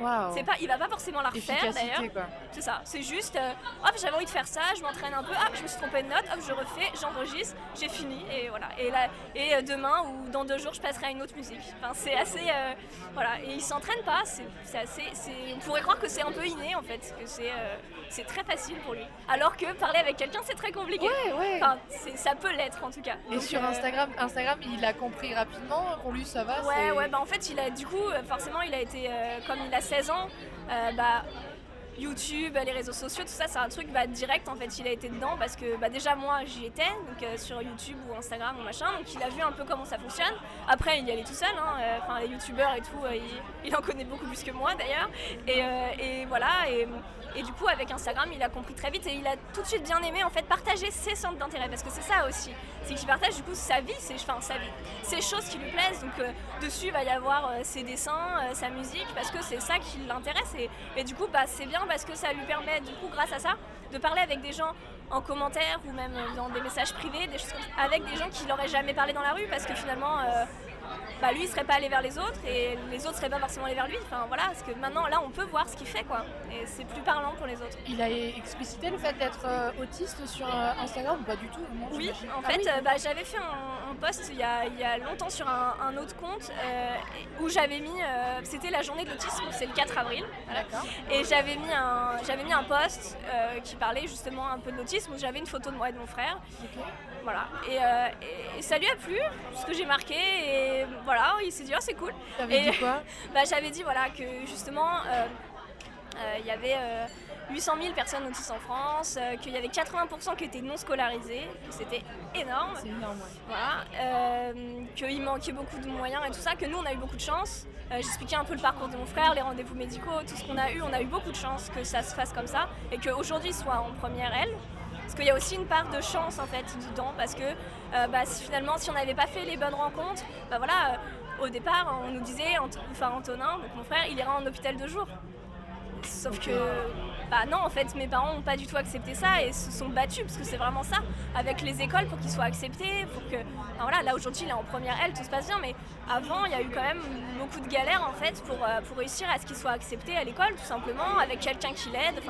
Waouh. C'est pas, il va pas forcément la refaire d'ailleurs. C'est ça, c'est juste, euh, hop, j'avais envie de faire ça, je m'entraîne un peu, hop, je me suis trompée de note, hop, je refais, j'enregistre, j'ai fini, et voilà. Et, là, et euh, demain ou dans deux jours, je passerai à une autre musique. Enfin, c'est assez, euh, voilà, et il s'entraîne pas, c'est assez, on pourrait croire que c'est un peu inné en fait, que c'est euh, c'est très facile pour lui. Alors que parler avec quelqu'un, c'est très compliqué. Ouais, ouais. Enfin, ça peut l'être en tout cas. Et Donc, sur Instagram, Instagram, il a compris rapidement. Pour lui, ça va. Ouais, ouais, bah en fait, il a du coup, forcément, il a été, comme il a 16 ans, euh, bah, YouTube, les réseaux sociaux, tout ça, c'est un truc bah, direct en fait. Il a été dedans parce que bah, déjà moi j'y étais, donc euh, sur YouTube ou Instagram ou machin, donc il a vu un peu comment ça fonctionne. Après, il y allait tout seul, hein, euh, enfin les youtubeurs et tout, il, en connaît beaucoup plus que moi d'ailleurs. Et, voilà, et du coup, avec Instagram, il a compris très vite et il a tout de suite bien aimé en fait partager ses centres d'intérêt parce que c'est ça aussi, c'est qu'il partage du coup sa vie, ses, enfin ces choses qui lui plaisent. Donc euh, dessus, il va y avoir euh, ses dessins, euh, sa musique parce que c'est ça qui l'intéresse et, du coup, bah, c'est bien parce que ça lui permet du coup, grâce à ça, de parler avec des gens en commentaire ou même dans des messages privés, des choses comme avec des gens qui n'auraient jamais parlé dans la rue parce que finalement. Bah lui il serait pas allé vers les autres et les autres seraient pas forcément allés vers lui. Enfin voilà, parce que maintenant là on peut voir ce qu'il fait quoi. Et c'est plus parlant pour les autres. Il a explicité le fait d'être euh, autiste sur euh, Instagram ou pas du tout non, Oui, en Ah fait, oui. euh, bah, j'avais fait un, un post il y, a, il y a longtemps sur un, un autre compte euh, où j'avais mis, c'était la journée de l'autisme, c'est le 4 avril, voilà. Et j'avais mis un, j'avais mis un post qui parlait justement un peu de l'autisme où j'avais une photo de moi et de mon frère. Voilà. Et, euh, et- ça lui a plu, ce que j'ai marqué, et voilà, il s'est dit oh c'est cool. T'avais dit quoi Bah, j'avais dit voilà que justement euh, euh, il y avait euh, 800 000 personnes autistes en France, qu'il y avait 80% qui étaient non scolarisés, que c'était énorme. C'est énorme, ouais. Voilà, qu'il manquait beaucoup de moyens et tout ça, que nous on a eu beaucoup de chance. J'expliquais un peu le parcours de mon frère, les rendez-vous médicaux, tout ce qu'on a eu, on a eu beaucoup de chance que ça se fasse comme ça et qu'aujourd'hui il soit en première L. Parce qu'il y a aussi une part de chance en fait dedans, parce que euh, bah, finalement si on n'avait pas fait les bonnes rencontres, bah voilà, euh, au départ on nous disait, Ant- enfin Antonin, donc mon frère, il ira en hôpital de jour. Sauf que, bah non, en fait, mes parents n'ont pas du tout accepté ça et se sont battus, parce que c'est vraiment ça, avec les écoles pour qu'ils soient acceptés, pour que. voilà, là aujourd'hui, il est en première L, tout se passe bien, mais avant, il y a eu quand même beaucoup de galères, en fait, pour, euh, pour réussir à ce qu'il soit accepté à l'école, tout simplement, avec quelqu'un qui l'aide.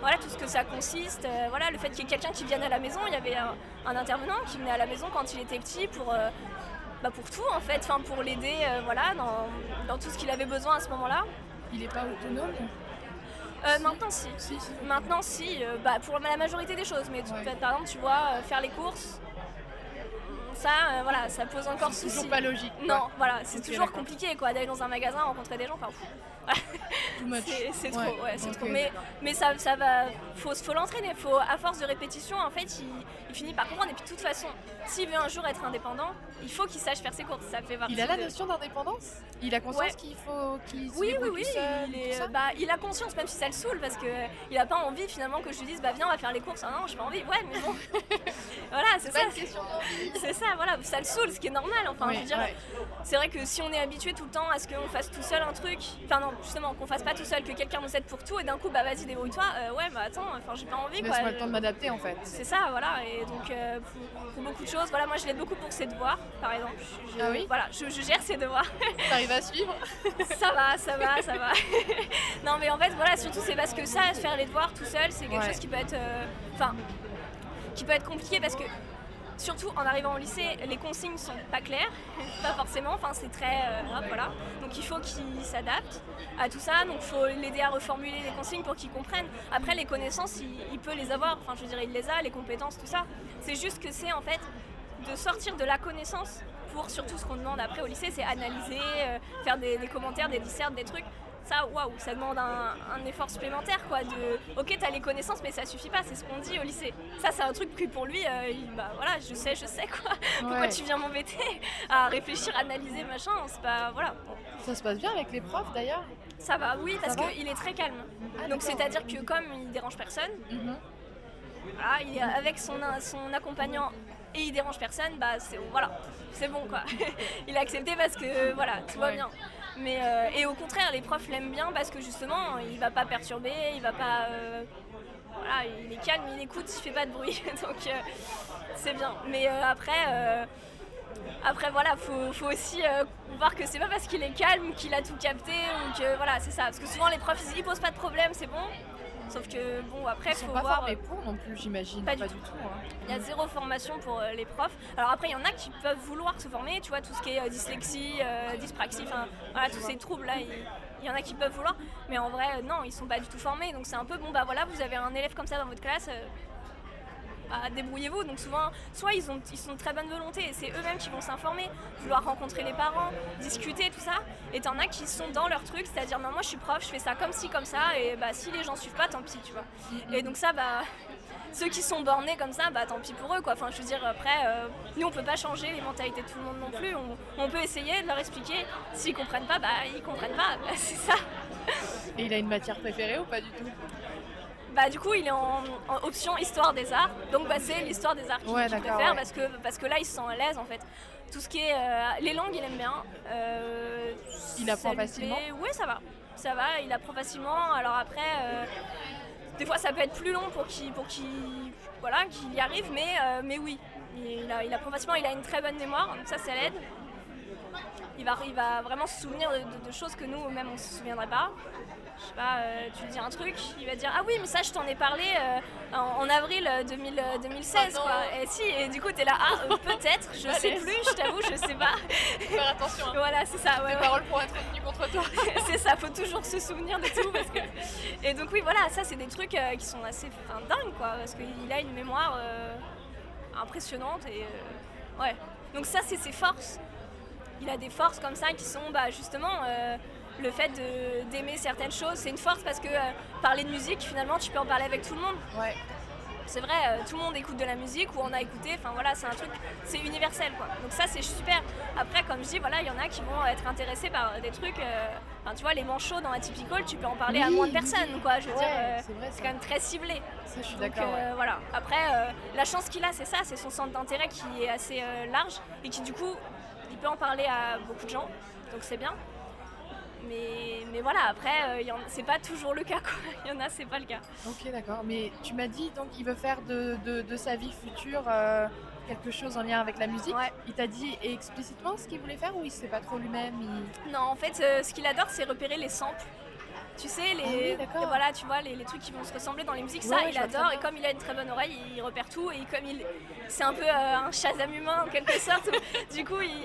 Voilà tout ce que ça consiste. euh, voilà le fait qu'il y ait quelqu'un qui vienne à la maison. Il y avait un, un intervenant qui venait à la maison quand il était petit pour, euh, bah, pour tout en fait, enfin pour l'aider, euh, voilà dans, dans tout ce qu'il avait besoin à ce moment-là. Il est pas autonome? Euh, maintenant si. Si, si. Maintenant, si, bah, pour la majorité des choses, mais tu- Ouais. par exemple, tu vois, faire les courses, ça, euh, voilà, ça pose encore C'est souci. toujours pas logique. quoi. Non, voilà, c'est toujours compliqué, quoi, d'aller dans un magasin, rencontrer des gens, enfin, pff. C'est trop, Ouais, trop. Mais, mais ça, ça va, faut, faut l'entraîner, faut, à force de répétition, en fait, il, il finit par comprendre, et puis de toute façon, s'il veut un jour être indépendant, il faut qu'il sache faire ses courses, ça fait Il a la notion d'indépendance? Il a conscience Ouais. qu'il faut qu'il se Oui, oui, oui, seul, il, est- bah, il a conscience, même si ça le saoule, parce qu'il a pas envie finalement que je lui dise bah viens, on va faire les courses. Ah non, j'ai pas envie. Ouais, mais bon. voilà, c'est ça. C'est ça, voilà, ça le saoule, ce qui est normal. Enfin, Oui, je veux dire, c'est vrai que si on est habitué tout le temps à ce qu'on fasse tout seul un truc, enfin non, justement, qu'on fasse pas tout seul, que quelqu'un nous aide pour tout, et d'un coup, bah vas-y, débrouille-toi. euh, ouais, bah attends, enfin j'ai pas envie quoi. Laisse-moi le temps de m'adapter en fait. C'est ça, voilà, et donc euh, pour, pour beaucoup de choses, voilà, moi je l'aide beaucoup pour ses devoirs, par exemple. Je- Ah oui Voilà, je, je gère ses devoirs. T'arrives à suivre ça va, ça va, ça va. non, mais en fait, voilà, surtout c'est parce que ça, faire les devoirs tout seul, c'est quelque Ouais. chose qui peut être, euh, enfin, qui peut être compliqué parce que. Surtout en arrivant au lycée, les consignes sont pas claires, pas forcément, enfin c'est très... euh, voilà. Donc il faut qu'il s'adapte à tout ça, donc il faut l'aider à reformuler les consignes pour qu'il comprenne. Après les connaissances, il, peut les avoir, enfin je dire, il les a, les compétences, tout ça. C'est juste que c'est en fait de sortir de la connaissance pour surtout ce qu'on demande après au lycée, c'est analyser, euh, faire des, des commentaires, des dissertes, des trucs. Ça, waouh, ça demande un, un effort supplémentaire, quoi. De, ok, t'as les connaissances, mais ça suffit pas, c'est ce qu'on dit au lycée. Ça, c'est un truc que pour lui, euh, il- bah voilà, je sais, je sais, quoi. Pourquoi Ouais. tu viens m'embêter à réfléchir, analyser, machin, c'est pas, voilà. Ça se passe bien avec les profs d'ailleurs? Ça va, oui, parce qu'il est très calme. Ah, Donc c'est-à-dire que comme il dérange personne, Mhm. voilà, il est avec son, son accompagnant et il dérange personne, bah c'est voilà, c'est bon quoi. il a accepté parce que voilà, tout va bien. Mais euh, et au contraire, les profs l'aiment bien parce que justement, il va pas perturber, il va pas euh, voilà, il est calme, il écoute, il fait pas de bruit, donc euh, c'est bien. Mais après. après voilà, faut, aussi voir que c'est pas parce qu'il est calme qu'il a tout capté ou que voilà, c'est ça. Parce que souvent les profs ils, ils posent pas de problème, c'est bon. Sauf que bon après Ils sont faut pas voir. formés pour non plus, j'imagine. Pas du tout. hein. Il y a zéro formation pour euh, les profs. Alors après, il y en a qui peuvent vouloir se former, tu vois, tout ce qui est euh, dyslexie, euh, dyspraxie, enfin voilà, tous ces troubles-là, il, il y en a qui peuvent vouloir. Mais en vrai, euh, non, ils sont pas du tout formés. Donc c'est un peu, bon bah voilà, vous avez un élève comme ça dans votre classe, euh, bah, débrouillez-vous. Donc souvent, soit ils, ont, ils sont de très bonne volonté et c'est eux-mêmes qui vont s'informer, vouloir rencontrer les parents, discuter, tout ça. Et t'en as qui sont dans leur truc, c'est-à-dire, non, moi je suis prof, je fais ça comme ci, comme ça, et bah si les gens suivent pas, tant pis, tu vois. Et donc ça, bah ceux qui sont bornés comme ça, bah tant pis pour eux quoi. Enfin, je veux dire, après, euh, nous on peut pas changer les mentalités de tout le monde non plus. On, peut essayer de leur expliquer. S'ils comprennent pas, bah ils comprennent pas. Bah, c'est ça. Et il a une matière préférée ou pas du tout? Bah du coup, il est en, en option histoire des arts. Donc bah c'est l'histoire des arts qu'il Ouais, préfère ouais. parce que parce que là il se sent à l'aise en fait. Tout ce qui est euh, les langues, il aime bien. Euh, Il apprend facilement. Oui, ça va. Ça va, il apprend facilement. Alors après, euh, des fois ça peut être plus long pour qu'il pour voilà, qu'il y arrive, mais, mais oui. Il, a- il apprend facilement, il a une très bonne mémoire, donc ça, ça l'aide. Il va, il va vraiment se souvenir de, de- de choses que nous, même, on ne se souviendrait pas. Je sais pas, euh, tu lui dis un truc, il va dire Ah oui, mais ça, je t'en ai parlé euh, en, en avril euh, 2000, euh, 2016, Oh non. quoi. Et si, et du coup, t'es là Ah, euh, peut-être, je sais plus, je t'avoue, je sais pas. Faire attention. hein. voilà, c'est ça, ouais, Les ouais. paroles pourraient être retenues contre toi. c'est ça, faut toujours se souvenir de tout. Parce que... Et donc, oui, voilà, ça, c'est des trucs euh, qui sont assez enfin, dingues, quoi, parce qu'il a une mémoire euh, impressionnante et. euh, ouais. Donc, ça, c'est ses forces. Il a des forces comme ça qui sont bah, justement euh, le fait d'aimer certaines choses. C'est une force parce que euh, parler de musique, finalement, tu peux en parler avec tout le monde. Ouais. C'est vrai, euh, tout le monde écoute de la musique ou on a écouté, enfin voilà, c'est un truc, c'est universel quoi. Donc ça c'est super. Après, comme je dis, voilà, il y en a qui vont être intéressés par des trucs, euh, enfin tu vois, les manchots dans Atypical, tu peux en parler à moins de oui. personnes quoi. Je veux Ouais, dire, euh, c'est quand même très ciblé. Ça, je suis Donc d'accord. ouais. euh, voilà. Après, euh, la chance qu'il a, c'est ça, c'est son centre d'intérêt qui est assez euh, large et qui du coup, il peut en parler à beaucoup de gens. Donc c'est bien. Mais, mais voilà, après, euh, c'est pas toujours le cas quoi. Il y en a, c'est pas le cas. Ok, d'accord. Mais tu m'as dit donc il veut faire de, de- de sa vie future euh, quelque chose en lien avec la musique. Ouais. Il t'a dit explicitement ce qu'il voulait faire ou il sait pas trop lui-même il- Non, en fait, euh, ce qu'il adore, c'est repérer les samples. Tu sais, les, Ah oui, voilà, tu vois, les, les trucs qui vont se ressembler dans les musiques, ça, ouais, il adore. Et comme il a une très bonne oreille, il repère tout. Et comme il, c'est un peu euh, un Shazam humain en quelque sorte. du coup, il,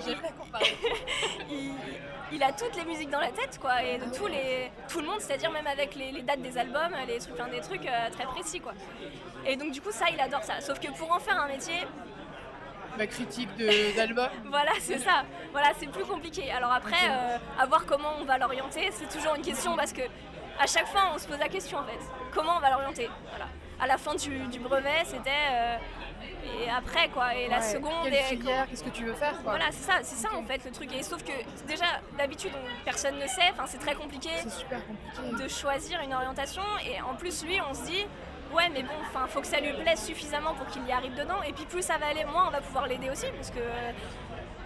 il, il a toutes les musiques dans la tête, quoi, et de tous les, tout le monde, c'est-à-dire même avec les, les dates des albums, les trucs, enfin, des trucs euh, très précis, quoi. Et donc du coup, ça, il adore ça. Sauf que pour en faire un métier, Ma critique d'album. voilà, c'est ça. Voilà, c'est plus compliqué. Alors après, euh, à voir comment on va l'orienter, c'est toujours une question parce que à chaque fois, on se pose la question en fait. Comment on va l'orienter? Voilà. À la fin du, du brevet, c'était euh, et après quoi. Et la Ouais. seconde Qu'est-ce que tu veux faire quoi voilà, c'est ça, c'est ça en fait le truc. Et sauf que déjà, d'habitude, on- personne ne sait. Enfin, c'est très compliqué C'est super compliqué. de choisir une orientation. Et en plus, lui, on se dit, ouais, mais bon, enfin, faut que ça lui plaise suffisamment pour qu'il y arrive dedans. Et puis plus ça va aller, moins on va pouvoir l'aider aussi, parce que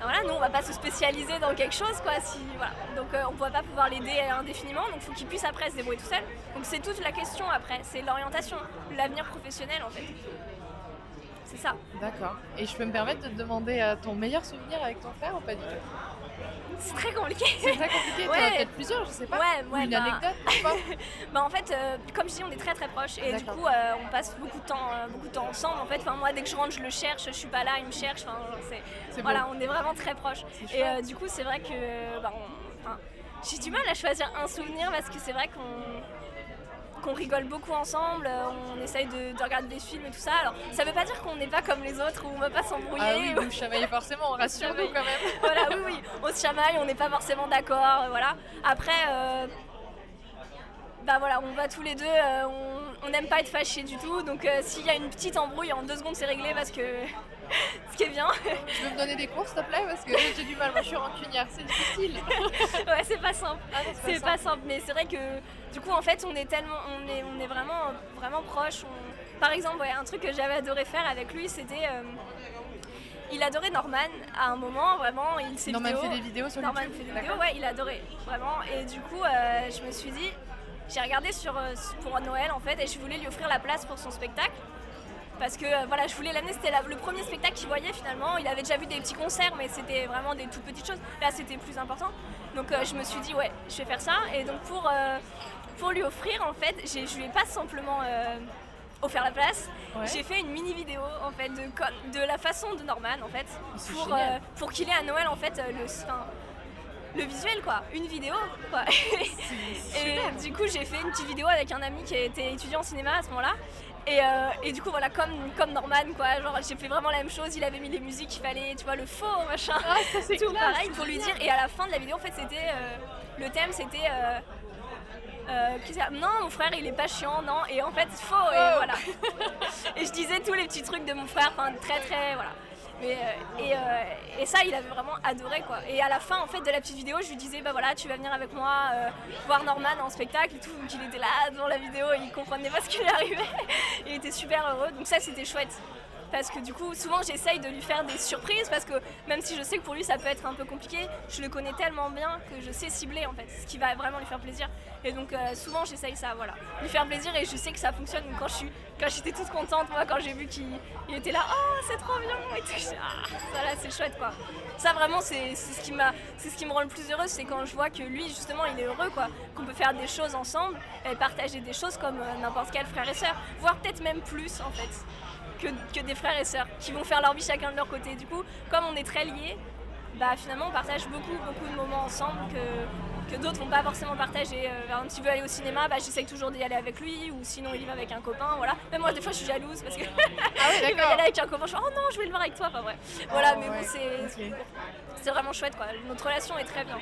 voilà, nous, on va pas se spécialiser dans quelque chose, quoi. Si, voilà. Donc, euh, on va pas pouvoir l'aider indéfiniment. Donc, faut qu'il puisse après se débrouiller tout seul. Donc, c'est toute la question après. C'est l'orientation, l'avenir professionnel, en fait. C'est ça. D'accord. Et je peux me permettre de te demander euh, ton meilleur souvenir avec ton frère ou pas du tout? C'est très compliqué. C'est très compliqué. T'en as Ouais. peut-être plusieurs, je sais pas. Ouais, Ou ouais, une bah- anecdote Bah en fait, euh, comme je dis, on est très très proches et du coup, euh, on passe beaucoup de temps, euh, beaucoup de temps ensemble. En fait, enfin moi, dès que je rentre, je le cherche. Je suis pas là, il me cherche. Enfin, c'est voilà, beau. on est vraiment très proches. Et du coup, c'est vrai que, bah, on- enfin, j'ai du mal à choisir un souvenir parce que c'est vrai qu'on qu'on rigole beaucoup ensemble, euh, on essaye de, de regarder des films et tout ça. Alors, ça veut pas dire qu'on n'est pas comme les autres ou on va pas s'embrouiller. Ah oui, ou- vous chamaillez forcément, rassure-nous quand même. voilà, oui, oui, on se chamaille, on n'est pas forcément d'accord, euh, voilà. Après, euh, bah voilà, on va tous les deux, euh, on n'aime pas être fâchés du tout, donc euh, s'il y a une petite embrouille, en deux secondes c'est réglé parce que ce qui est bien. Tu veux me donner des cours s'il te plaît? Parce que j'ai du mal, moi je suis rancunière, c'est difficile. ouais, c'est pas simple. Ah C'est pas simple, mais c'est vrai que du coup en fait on est tellement, on est, on est vraiment, vraiment proches. On- Par exemple, ouais, un truc que j'avais adoré faire avec lui, c'était, euh, il adorait Norman à un moment, vraiment, il s'est Norman fait des vidéos sur Norman YouTube? fait des vidéos, ouais, il adorait vraiment. Et du coup, euh, je me suis dit, j'ai regardé sur euh, pour Noël en fait, et je voulais lui offrir la place pour son spectacle. Parce que euh, voilà, je voulais l'amener, c'était la- le premier spectacle qu'il voyait finalement. Il avait déjà vu des petits concerts, mais c'était vraiment des toutes petites choses. Là, c'était plus important. Donc euh, je me suis dit, ouais, je vais faire ça. Et donc pour, euh, pour lui offrir, en fait, j'ai- je lui ai pas simplement euh, offert la place. Ouais. J'ai fait une mini vidéo en fait de, de la façon de Norman en fait pour, pour qu'il ait à Noël en fait le, enfin, le visuel quoi, une vidéo quoi. et du coup j'ai fait une petite vidéo avec un ami qui était étudiant en cinéma à ce moment-là. Et, euh, et du coup voilà comme, comme Norman quoi, genre j'ai fait vraiment la même chose, il avait mis les musiques qu'il fallait, tu vois le faux machin. Ah, ça c'est tout classe, pareil pour lui dire. Et à la fin de la vidéo en fait c'était euh, le thème c'était euh, euh, non mon frère il est pas chiant non. Et en fait faux et voilà. Et je disais tous les petits trucs de mon frère enfin très très voilà euh, et, euh, et ça il avait vraiment adoré quoi. Et à la fin en fait de la petite vidéo je lui disais bah voilà tu vas venir avec moi euh, voir Norman en spectacle tout donc il était là devant la vidéo et il comprenait pas ce qui lui arrivait. Il était super heureux. Donc ça c'était chouette parce que du coup souvent j'essaye de lui faire des surprises parce que même si je sais que pour lui ça peut être un peu compliqué, je le connais tellement bien que je sais cibler en fait ce qui va vraiment lui faire plaisir. Et donc euh, souvent j'essaye ça, voilà, lui faire plaisir et je sais que ça fonctionne. Donc, quand je quand j'étais toute contente moi quand j'ai vu qu'il il était là, oh c'est trop bien et tout, ah ça là c'est chouette quoi. Ça vraiment c'est ce qui m'a, c'est ce qui me rend le plus heureuse, c'est quand je vois que lui justement il est heureux quoi, qu'on peut faire des choses ensemble et partager des choses comme euh, n'importe quel frère et sœur, voire peut-être même plus en fait que, que des frères et sœurs qui vont faire leur vie chacun de leur côté. Du coup, comme on est très liés, bah finalement on partage beaucoup beaucoup de moments ensemble que, que d'autres vont pas forcément partager. Euh, exemple, s'il veut aller au cinéma, bah, j'essaye toujours d'y aller avec lui, ou sinon il y va avec un copain, voilà. Même moi des fois je suis jalouse parce que Ah il va y aller avec un copain, je suis oh non je vais le voir avec toi, enfin bref. Voilà, mais ouais, bon c'est. C'est vraiment chouette quoi. Notre relation est très bien.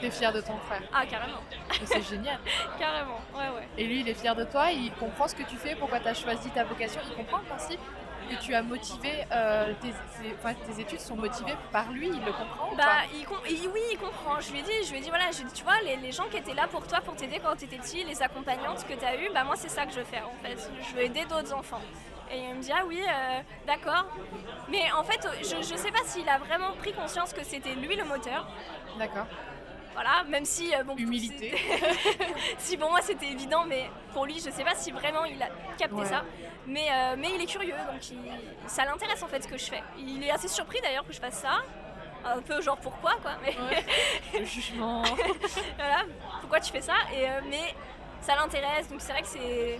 T'es fier de ton frère. Ah carrément, C'est génial. carrément, ouais ouais. Et lui, il est fier de toi, il comprend ce que tu fais, pourquoi tu as choisi ta vocation, il comprend le principe que tu as motivé, euh, tes, tes- enfin, tes études sont motivées par lui, il le comprend ou Bah, pas il com- il- oui, il comprend. Je lui ai dit, je lui ai dit voilà, je lui ai dit, tu vois, les, les gens qui étaient là pour toi, pour t'aider quand tu étais petit, les accompagnantes que tu as eues, bah moi c'est ça que je veux faire en fait. Je veux aider d'autres enfants. Et il me dit ah oui, euh, d'accord. Mais en fait, je, je sais pas s'il a vraiment pris conscience que c'était lui le moteur. D'accord. Voilà, même si euh, bon, Humilité. si pour moi c'était évident, mais pour lui, je sais pas si vraiment il a capté Ouais. ça. Mais, euh, mais il est curieux, donc il- ça l'intéresse en fait ce que je fais. Il est assez surpris d'ailleurs que je fasse ça. Un peu genre pourquoi quoi. Mais Le jugement. voilà, pourquoi tu fais ça? Et, euh, Mais ça l'intéresse, donc c'est vrai que c'est.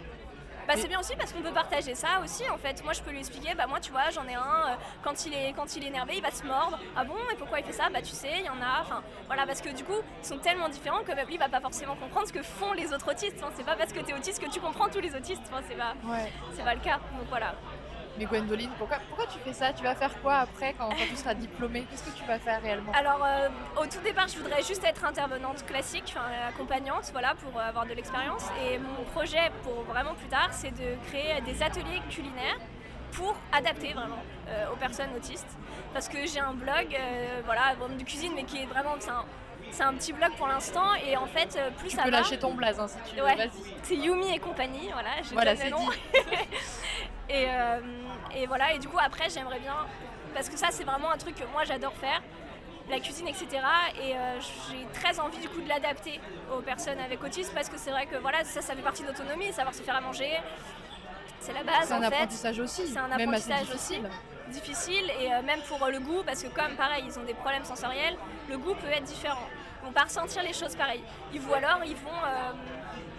Bah, c'est bien aussi parce qu'on peut partager ça aussi en fait. Moi je peux lui expliquer, bah moi tu vois j'en ai un, euh, quand, il est, quand il est énervé il va se mordre. Ah bon et pourquoi il fait ça? Bah tu sais, il y en a. Enfin voilà parce que du coup ils sont tellement différents que même lui va pas forcément comprendre ce que font les autres autistes. Enfin, c'est pas parce que tu es autiste que tu comprends tous les autistes. Enfin, c'est pas, Ouais. pas le cas. Donc voilà. Mais Gwendoline, pourquoi, pourquoi tu fais ça? Tu vas faire quoi après quand, quand tu seras diplômée? Qu'est-ce que tu vas faire réellement? Alors, euh, au tout départ, je voudrais juste être intervenante classique, accompagnante, voilà, pour euh, avoir de l'expérience. Et mon projet pour vraiment plus tard, c'est de créer des ateliers culinaires pour adapter vraiment euh, aux personnes autistes. Parce que j'ai un blog, euh, voilà, de cuisine, mais qui est vraiment, c'est un, c'est un petit blog pour l'instant. Et en fait, plus Tu ça peux va, lâcher ton blaze hein, si tu veux, Ouais. vas-y. c'est Yumi et compagnie, voilà, je Voilà, donne le c'est nom. Et, euh, et voilà, et du coup après j'aimerais bien, parce que ça c'est vraiment un truc que moi j'adore faire, la cuisine etc. Et euh, j'ai très envie du coup de l'adapter aux personnes avec autisme parce que c'est vrai que voilà, ça ça fait partie de l'autonomie, savoir se faire à manger, c'est la base C'est un en fait. apprentissage aussi. C'est un même apprentissage aussi. difficile. et euh, même pour le goût parce que comme pareil ils ont des problèmes sensoriels le goût peut être différent ils vont pas ressentir les choses pareilles ils vont alors ils vont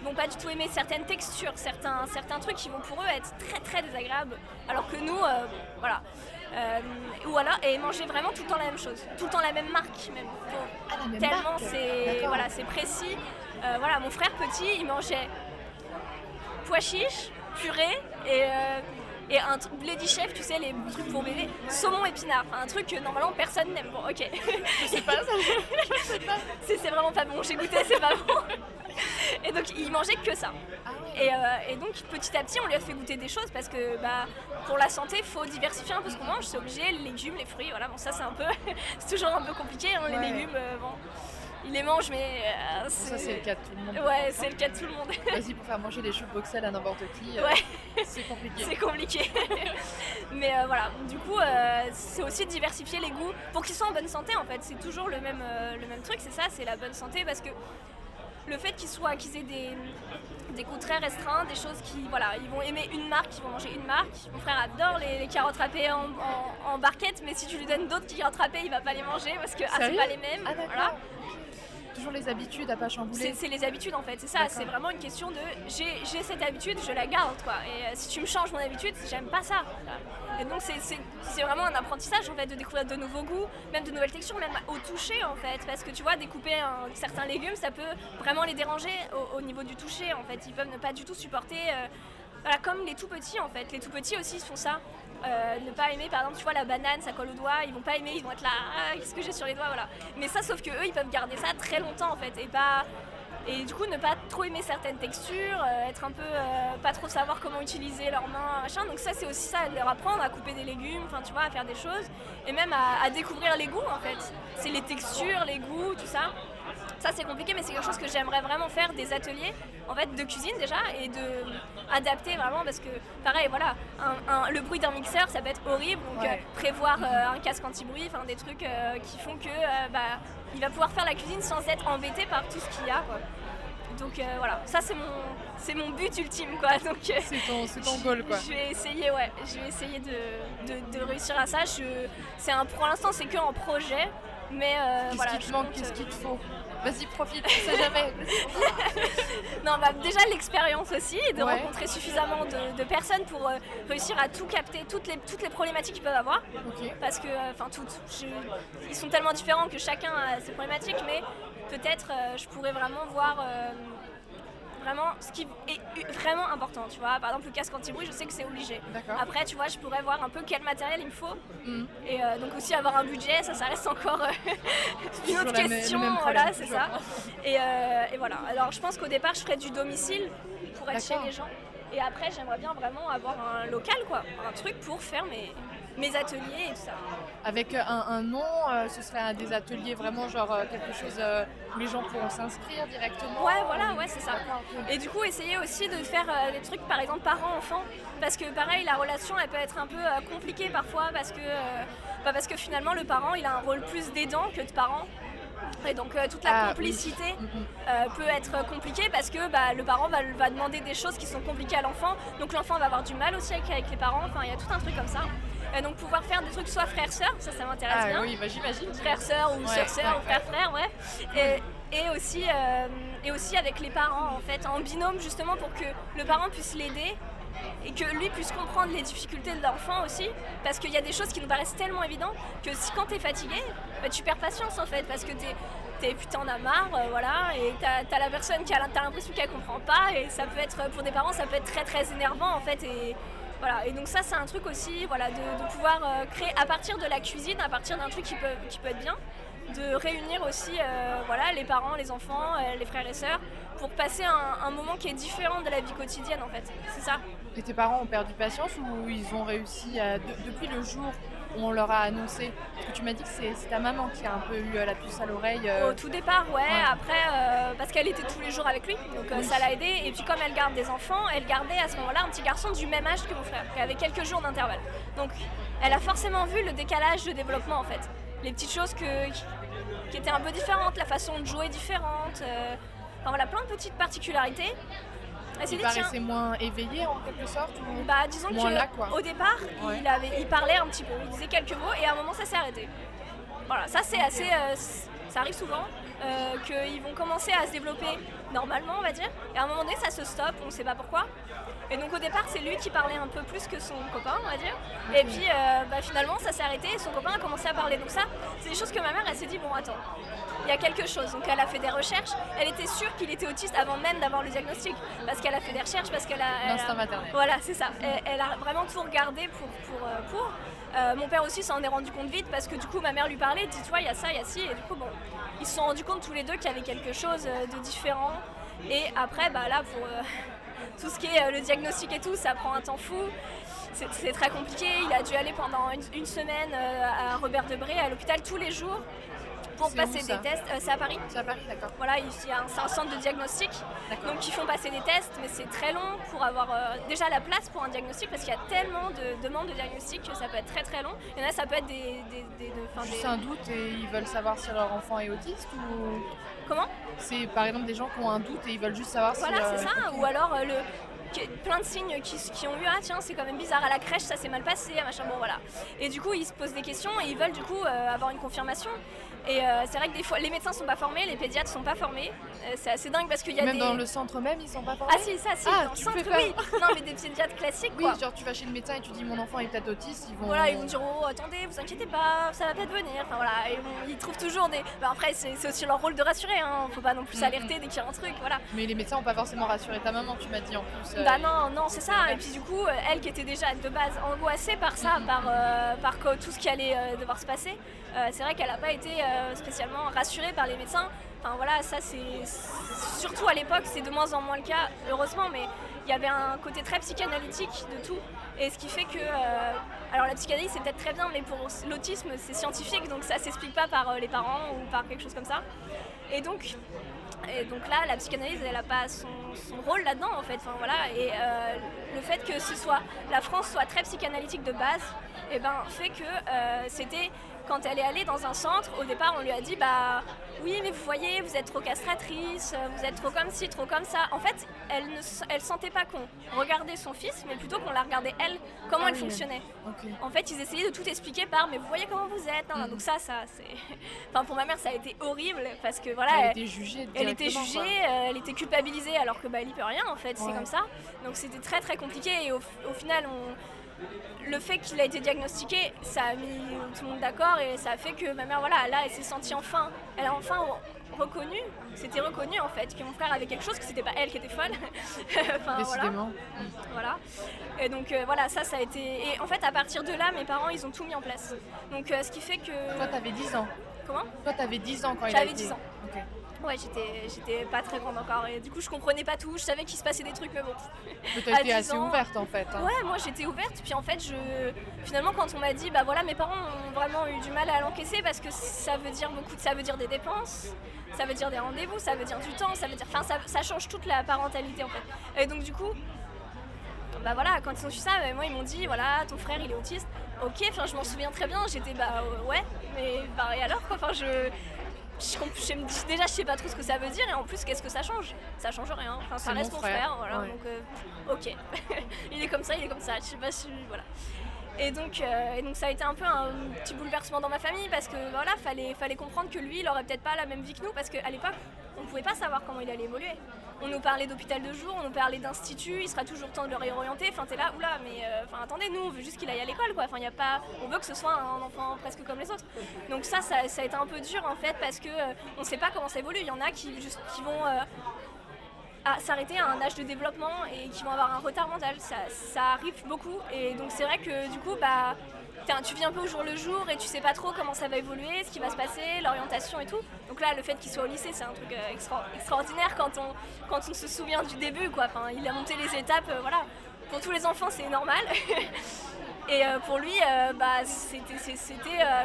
vont pas du tout aimer certaines textures certains certains trucs qui vont pour eux être très très désagréables. Alors que nous euh, voilà. Euh, ou alors et manger vraiment tout le temps la même chose. Tout le temps la même marque même. Ah, la même tellement c'est voilà c'est précis. Euh, voilà mon frère petit il mangeait pois chiches, purée et, et un truc Lady Chef, tu sais, les trucs pour bébé, saumon épinard, un truc que normalement personne n'aime. Bon, ok. Je sais pas, ça, c'est vraiment pas bon, j'ai goûté, c'est pas bon. Et donc il mangeait que ça. Et, euh, et donc petit à petit, on lui a fait goûter des choses parce que bah, pour la santé, il faut diversifier un peu ce qu'on mange. C'est obligé, les légumes, les fruits, voilà. Bon, ça c'est un peu, c'est toujours un peu compliqué. hein, les Ouais. légumes, euh, bon, il les mange, mais euh, Ça, c'est le cas de tout le monde. Ouais, c'est le cas de tout le monde. Vas-y, pour faire manger des choux de à n'importe qui, euh, Ouais. c'est compliqué. c'est compliqué. mais voilà, du coup, c'est aussi diversifier les goûts pour qu'ils soient en bonne santé en fait. C'est toujours le même, le même truc, c'est ça, c'est la bonne santé parce que le fait qu'ils soient, qu'ils aient des, des goûts très restreints, des choses qui, voilà, ils vont aimer une marque, ils vont manger une marque. Mon frère adore les, les carottes râpées en, en, en barquette, mais si tu lui donnes d'autres carottes râpées, il va pas les manger parce que ah, c'est pas les mêmes. Ah voilà. Toujours les habitudes à pas chambouler. c'est les habitudes en fait, c'est ça, c'est vraiment une question de j'ai cette habitude, je la garde quoi. Et euh, si tu me changes mon habitude, j'aime pas ça. Et donc c'est- vraiment un apprentissage en fait de découvrir de nouveaux goûts, même de nouvelles textures, même au toucher en fait. Parce que tu vois, découper un- certains légumes, ça peut vraiment les déranger au, au niveau du toucher en fait. Ils peuvent ne pas du tout supporter. euh, voilà, comme les tout petits en fait. Les tout petits aussi font ça. Euh, ne pas aimer, par exemple, tu vois, la banane, ça colle au doigt, ils vont pas aimer, ils vont être là, ah, qu'est-ce que j'ai sur les doigts, voilà. Mais ça, sauf que eux, ils peuvent garder ça très longtemps en fait, et pas. Et du coup, ne pas trop aimer certaines textures, euh, être un peu. euh, pas trop savoir comment utiliser leurs mains, machin. Donc, ça, c'est aussi ça, leur apprendre à couper des légumes, enfin, tu vois, à faire des choses, et même à découvrir les goûts en fait. C'est les textures, les goûts, tout ça. Ça c'est compliqué mais c'est quelque chose que j'aimerais vraiment faire des ateliers en fait de cuisine déjà et de adapter vraiment parce que pareil voilà un- un- le bruit d'un mixeur ça peut être horrible donc Ouais. euh, prévoir euh, un casque anti-bruit enfin des trucs euh, qui font que euh, bah, il va pouvoir faire la cuisine sans être embêté par tout ce qu'il y a quoi. Donc euh, voilà, ça c'est mon, c'est mon but ultime quoi. Donc euh, C'est ton, ton goal quoi. je vais essayer, ouais, je vais essayer de, de- de réussir à ça. Je, c'est un, pour l'instant, c'est que en projet, mais euh, Qu'est-ce voilà. qui te manque Qu'est-ce euh, qu'il te faut? Vas-y, profite, on sait jamais. Non, bah, déjà l'expérience aussi, et de Ouais. rencontrer suffisamment de, de personnes pour euh, réussir à tout capter, toutes les, toutes les problématiques qu'ils peuvent avoir. Parce que, euh, enfin, toutes, je- ils sont tellement différents que chacun a ses problématiques, mais peut-être euh, je pourrais vraiment voir. euh, Vraiment, ce qui est vraiment important, tu vois. Par exemple, le casque anti-bruit, je sais que c'est obligé. Après, tu vois, je pourrais voir un peu quel matériel il me faut. Mhm. Et euh, donc aussi avoir un budget, ça, ça reste encore euh, une autre question. même Voilà, c'est ça. Et, euh, et voilà. Alors, je pense qu'au départ, je ferais du domicile pour être chez les gens. Et après, j'aimerais bien vraiment avoir un local, quoi. Un truc pour faire mes, mes ateliers et tout ça. Avec euh, un, un nom, euh, ce serait un des ateliers vraiment genre euh, quelque chose euh, où les gens pourront s'inscrire directement. Ouais, voilà, ouais, c'est ça. Et du coup, essayer aussi de faire des trucs, par exemple, parent-enfant. Parce que pareil, la relation, elle peut être un peu compliquée parfois parce que, bah, parce que finalement, le parent, il a un rôle plus d'aidant que de parent. Et donc, euh, toute la Ah, complicité Mhm. euh, peut être compliquée parce que bah, le parent va, va demander des choses qui sont compliquées à l'enfant. Donc, l'enfant va avoir du mal aussi avec, avec les parents. Enfin, il y a tout un truc comme ça. Et donc, pouvoir faire des trucs soit frère-sœur, ça, ça m'intéresse Ah bien oui, bah, j'imagine. frère-sœur ou Ouais, sœur-sœur ouais, ou frère-frère, bref. Et, et aussi, euh, et aussi avec les parents, en fait, en binôme, justement, pour que le parent puisse l'aider et que lui puisse comprendre les difficultés de l'enfant aussi. Parce qu'il y a des choses qui nous paraissent tellement évidentes que si quand t'es fatigué, bah, tu perds patience, en fait, parce que t'es. T'es putain en as marre, euh, voilà, et t'as as la personne qui a l'impression qu'elle comprend pas, et ça peut être, pour des parents, ça peut être très très énervant en fait, et, voilà, et donc ça c'est un truc aussi voilà, de, pouvoir euh, créer à partir de la cuisine, à partir d'un truc qui peut, qui peut être bien, de réunir aussi euh, voilà, les parents, les enfants, euh, les frères et sœurs, pour passer un, moment qui est différent de la vie quotidienne en fait. C'est ça. Et tes parents ont perdu patience ou ils ont réussi à, de- depuis le jour on leur a annoncé Parce que tu m'as dit que c'est ta maman qui a un peu eu la puce à l'oreille. euh, Au tout départ, ouais, Ouais. après, euh, parce qu'elle était tous les jours avec lui, donc euh, Oui. ça l'a aidé. Et puis comme elle garde des enfants, elle gardait à ce moment-là un petit garçon du même âge que mon frère, qui avait quelques jours d'intervalle. Donc elle a forcément vu le décalage de développement en fait. Les petites choses que, qui étaient un peu différentes, la façon de jouer différente, euh, enfin voilà, plein de petites particularités. S'est il paraissait moins éveillé en quelque sorte ou... bah, disons Moins que là, quoi. au départ, Ouais. il, avait, il parlait un petit peu, il disait quelques mots et à un moment ça s'est arrêté. Voilà, ça c'est assez, euh, ça arrive souvent euh, qu'ils vont commencer à se développer normalement, on va dire, et à un moment donné ça se stoppe, on ne sait pas pourquoi. Et donc au départ c'est lui qui parlait un peu plus que son copain, on va dire. Et puis euh, bah, finalement ça s'est arrêté et son copain a commencé à parler. Donc ça, c'est des choses que ma mère elle s'est dit bon attends, il y a quelque chose. Donc elle a fait des recherches. Elle était sûre qu'il était autiste avant même d'avoir le diagnostic, parce qu'elle a fait des recherches, parce qu'elle a, L'instinct maternel. voilà, c'est ça. Elle, elle a vraiment tout regardé pour. pour, euh, pour. Euh, mon père aussi s'en est rendu compte vite parce que du coup ma mère lui parlait, dis-toi, il y a ça, il y a ci, et du coup bon, ils se sont rendus compte tous les deux qu'il y avait quelque chose de différent. Et après, bah là, pour euh, tout ce qui est le diagnostic et tout, ça prend un temps fou. C'est très compliqué. Il a dû aller pendant une, une semaine à Robert Debré à l'hôpital tous les jours pour passer des tests. Euh, c'est à Paris. C'est à Paris, d'accord. Voilà, il y a un, un, centre de diagnostic. Donc ils font passer des tests, mais c'est très long pour avoir euh, déjà la place pour un diagnostic parce qu'il y a tellement de demandes de diagnostic que ça peut être très très long. Il y en a, ça peut être des. des, Juste un doute et ils veulent savoir si leur enfant est autiste ou. Comment C'est par exemple des gens qui ont un doute et ils veulent juste savoir si. Voilà, c'est ça. Ou alors le, plein de signes qui, qui ont eu ah tiens c'est quand même bizarre à la crèche ça s'est mal passé machin bon voilà et du coup ils se posent des questions et ils veulent du coup euh, avoir une confirmation et euh, c'est vrai que des fois, les médecins sont pas formés, les pédiatres sont pas formés. Euh, c'est assez dingue parce qu'il y a même dans le centre même, ils sont pas formés. Ah si, ça, si. Ah, dans le centre, oui. non, mais des pédiatres classiques. Oui, genre tu vas chez le médecin et tu dis mon enfant est peut-être autiste, ils vont. Voilà, ils vont dire oh attendez, vous inquiétez pas, ça va peut-être venir. Enfin voilà, ils trouvent toujours des. Bah, après, c'est aussi leur rôle de rassurer. Hein. Faut pas non plus alerter dès qu'il y a un truc, voilà. Mais les médecins ont pas forcément rassuré ta maman, tu m'as dit en plus. Euh, bah non, non, c'est ça. Et puis du coup, elle qui était déjà de base angoissée par ça, par par tout ce qui allait devoir se passer. C'est vrai qu'elle a pas été spécialement rassurée par les médecins. Enfin voilà, ça c'est surtout à l'époque, c'est de moins en moins le cas, heureusement, mais il y avait un côté très psychanalytique de tout. Et ce qui fait que. Euh, alors la psychanalyse c'est peut-être très bien, mais pour l'autisme c'est scientifique, donc ça s'explique pas par euh, les parents ou par quelque chose comme ça. Et donc, et donc là, la psychanalyse, elle n'a pas son, rôle là-dedans en fait. Enfin, voilà. Et euh, le fait que ce soit la France soit très psychanalytique de base, et eh ben, fait que c'était quand elle est allée dans un centre, au départ, on lui a dit bah oui, mais vous voyez, vous êtes trop castratrice, vous êtes trop comme ci, trop comme ça. En fait, elle ne elle sentait pas qu'on regardait son fils, mais plutôt qu'on la regardait elle, comment ah elle fonctionnait. En fait, ils essayaient de tout expliquer par mais vous voyez comment vous êtes. Mm. Donc ça, ça c'est. enfin, pour ma mère, ça a été horrible parce que voilà. Elle, était jugée. Elle était jugée, euh, elle était culpabilisée alors que bah elle y peut rien en fait. C'est comme ça. Donc c'était très très compliqué et au, au final on le fait qu'il a été diagnostiqué, ça a mis tout le monde d'accord et ça a fait que ma mère, voilà, là, elle s'est sentie enfin, elle a enfin reconnu, c'était reconnu en fait, que mon frère avait quelque chose, que c'était pas elle qui était folle. enfin, Décidément. Voilà. Et donc euh, voilà, ça, ça a été. Et en fait, à partir de là, mes parents, ils ont tout mis en place. Donc euh, ce qui fait que. Toi, t'avais 10 ans. Comment? Toi, t'avais 10 ans quand il a été. J'avais 10 ans. Ouais, j'étais, j'étais pas très grande encore et du coup je comprenais pas tout. Je savais qu'il se passait des trucs, mais bon. Assez ouverte en fait. Hein. Ouais, moi j'étais ouverte. Puis en fait, je finalement quand on m'a dit bah voilà, mes parents ont vraiment eu du mal à l'encaisser parce que ça veut dire beaucoup, de... ça veut dire des dépenses, ça veut dire des rendez-vous, ça veut dire du temps, ça veut dire, enfin ça, ça change toute la parentalité en fait. Et donc du coup, bah voilà, quand ils ont su ça, bah, moi ils m'ont dit voilà, ton frère il est autiste. Ok, enfin je m'en souviens très bien. J'étais bah ouais, mais bah et alors quoi? Enfin je je, déjà je sais pas trop ce que ça veut dire et en plus qu'est-ce que ça change? Ça change rien. Enfin ça reste mon frère, voilà. Donc euh, ok, il est comme ça, il est comme ça. Je sais pas si voilà. Et donc, euh, et donc ça a été un peu un petit bouleversement dans ma famille parce que voilà, fallait, fallait comprendre que lui, il aurait peut-être pas la même vie que nous parce qu'à l'époque, on pouvait pas savoir comment il allait évoluer. On nous parlait d'hôpital de jour, on nous parlait d'institut, il sera toujours temps de le réorienter. Enfin, t'es là, oula, mais euh, enfin, attendez, nous, on veut juste qu'il aille à l'école, quoi. Enfin, y a pas, on veut que ce soit un enfant presque comme les autres. Donc ça, ça, a été un peu dur en fait parce que euh, on sait pas comment ça évolue. Il y en a qui, vont s'arrêter à un âge de développement et qui vont avoir un retard mental. Ça, ça arrive beaucoup et donc c'est vrai que du coup, bah, tu vis un peu au jour le jour et tu sais pas trop comment ça va évoluer, ce qui va se passer, l'orientation et tout. Donc là, le fait qu'il soit au lycée, c'est un truc euh, extraordinaire quand on, quand on se souvient du début. Quoi. Enfin, il a monté les étapes, euh, voilà. Pour tous les enfants, c'est normal. et euh, pour lui, bah, c'était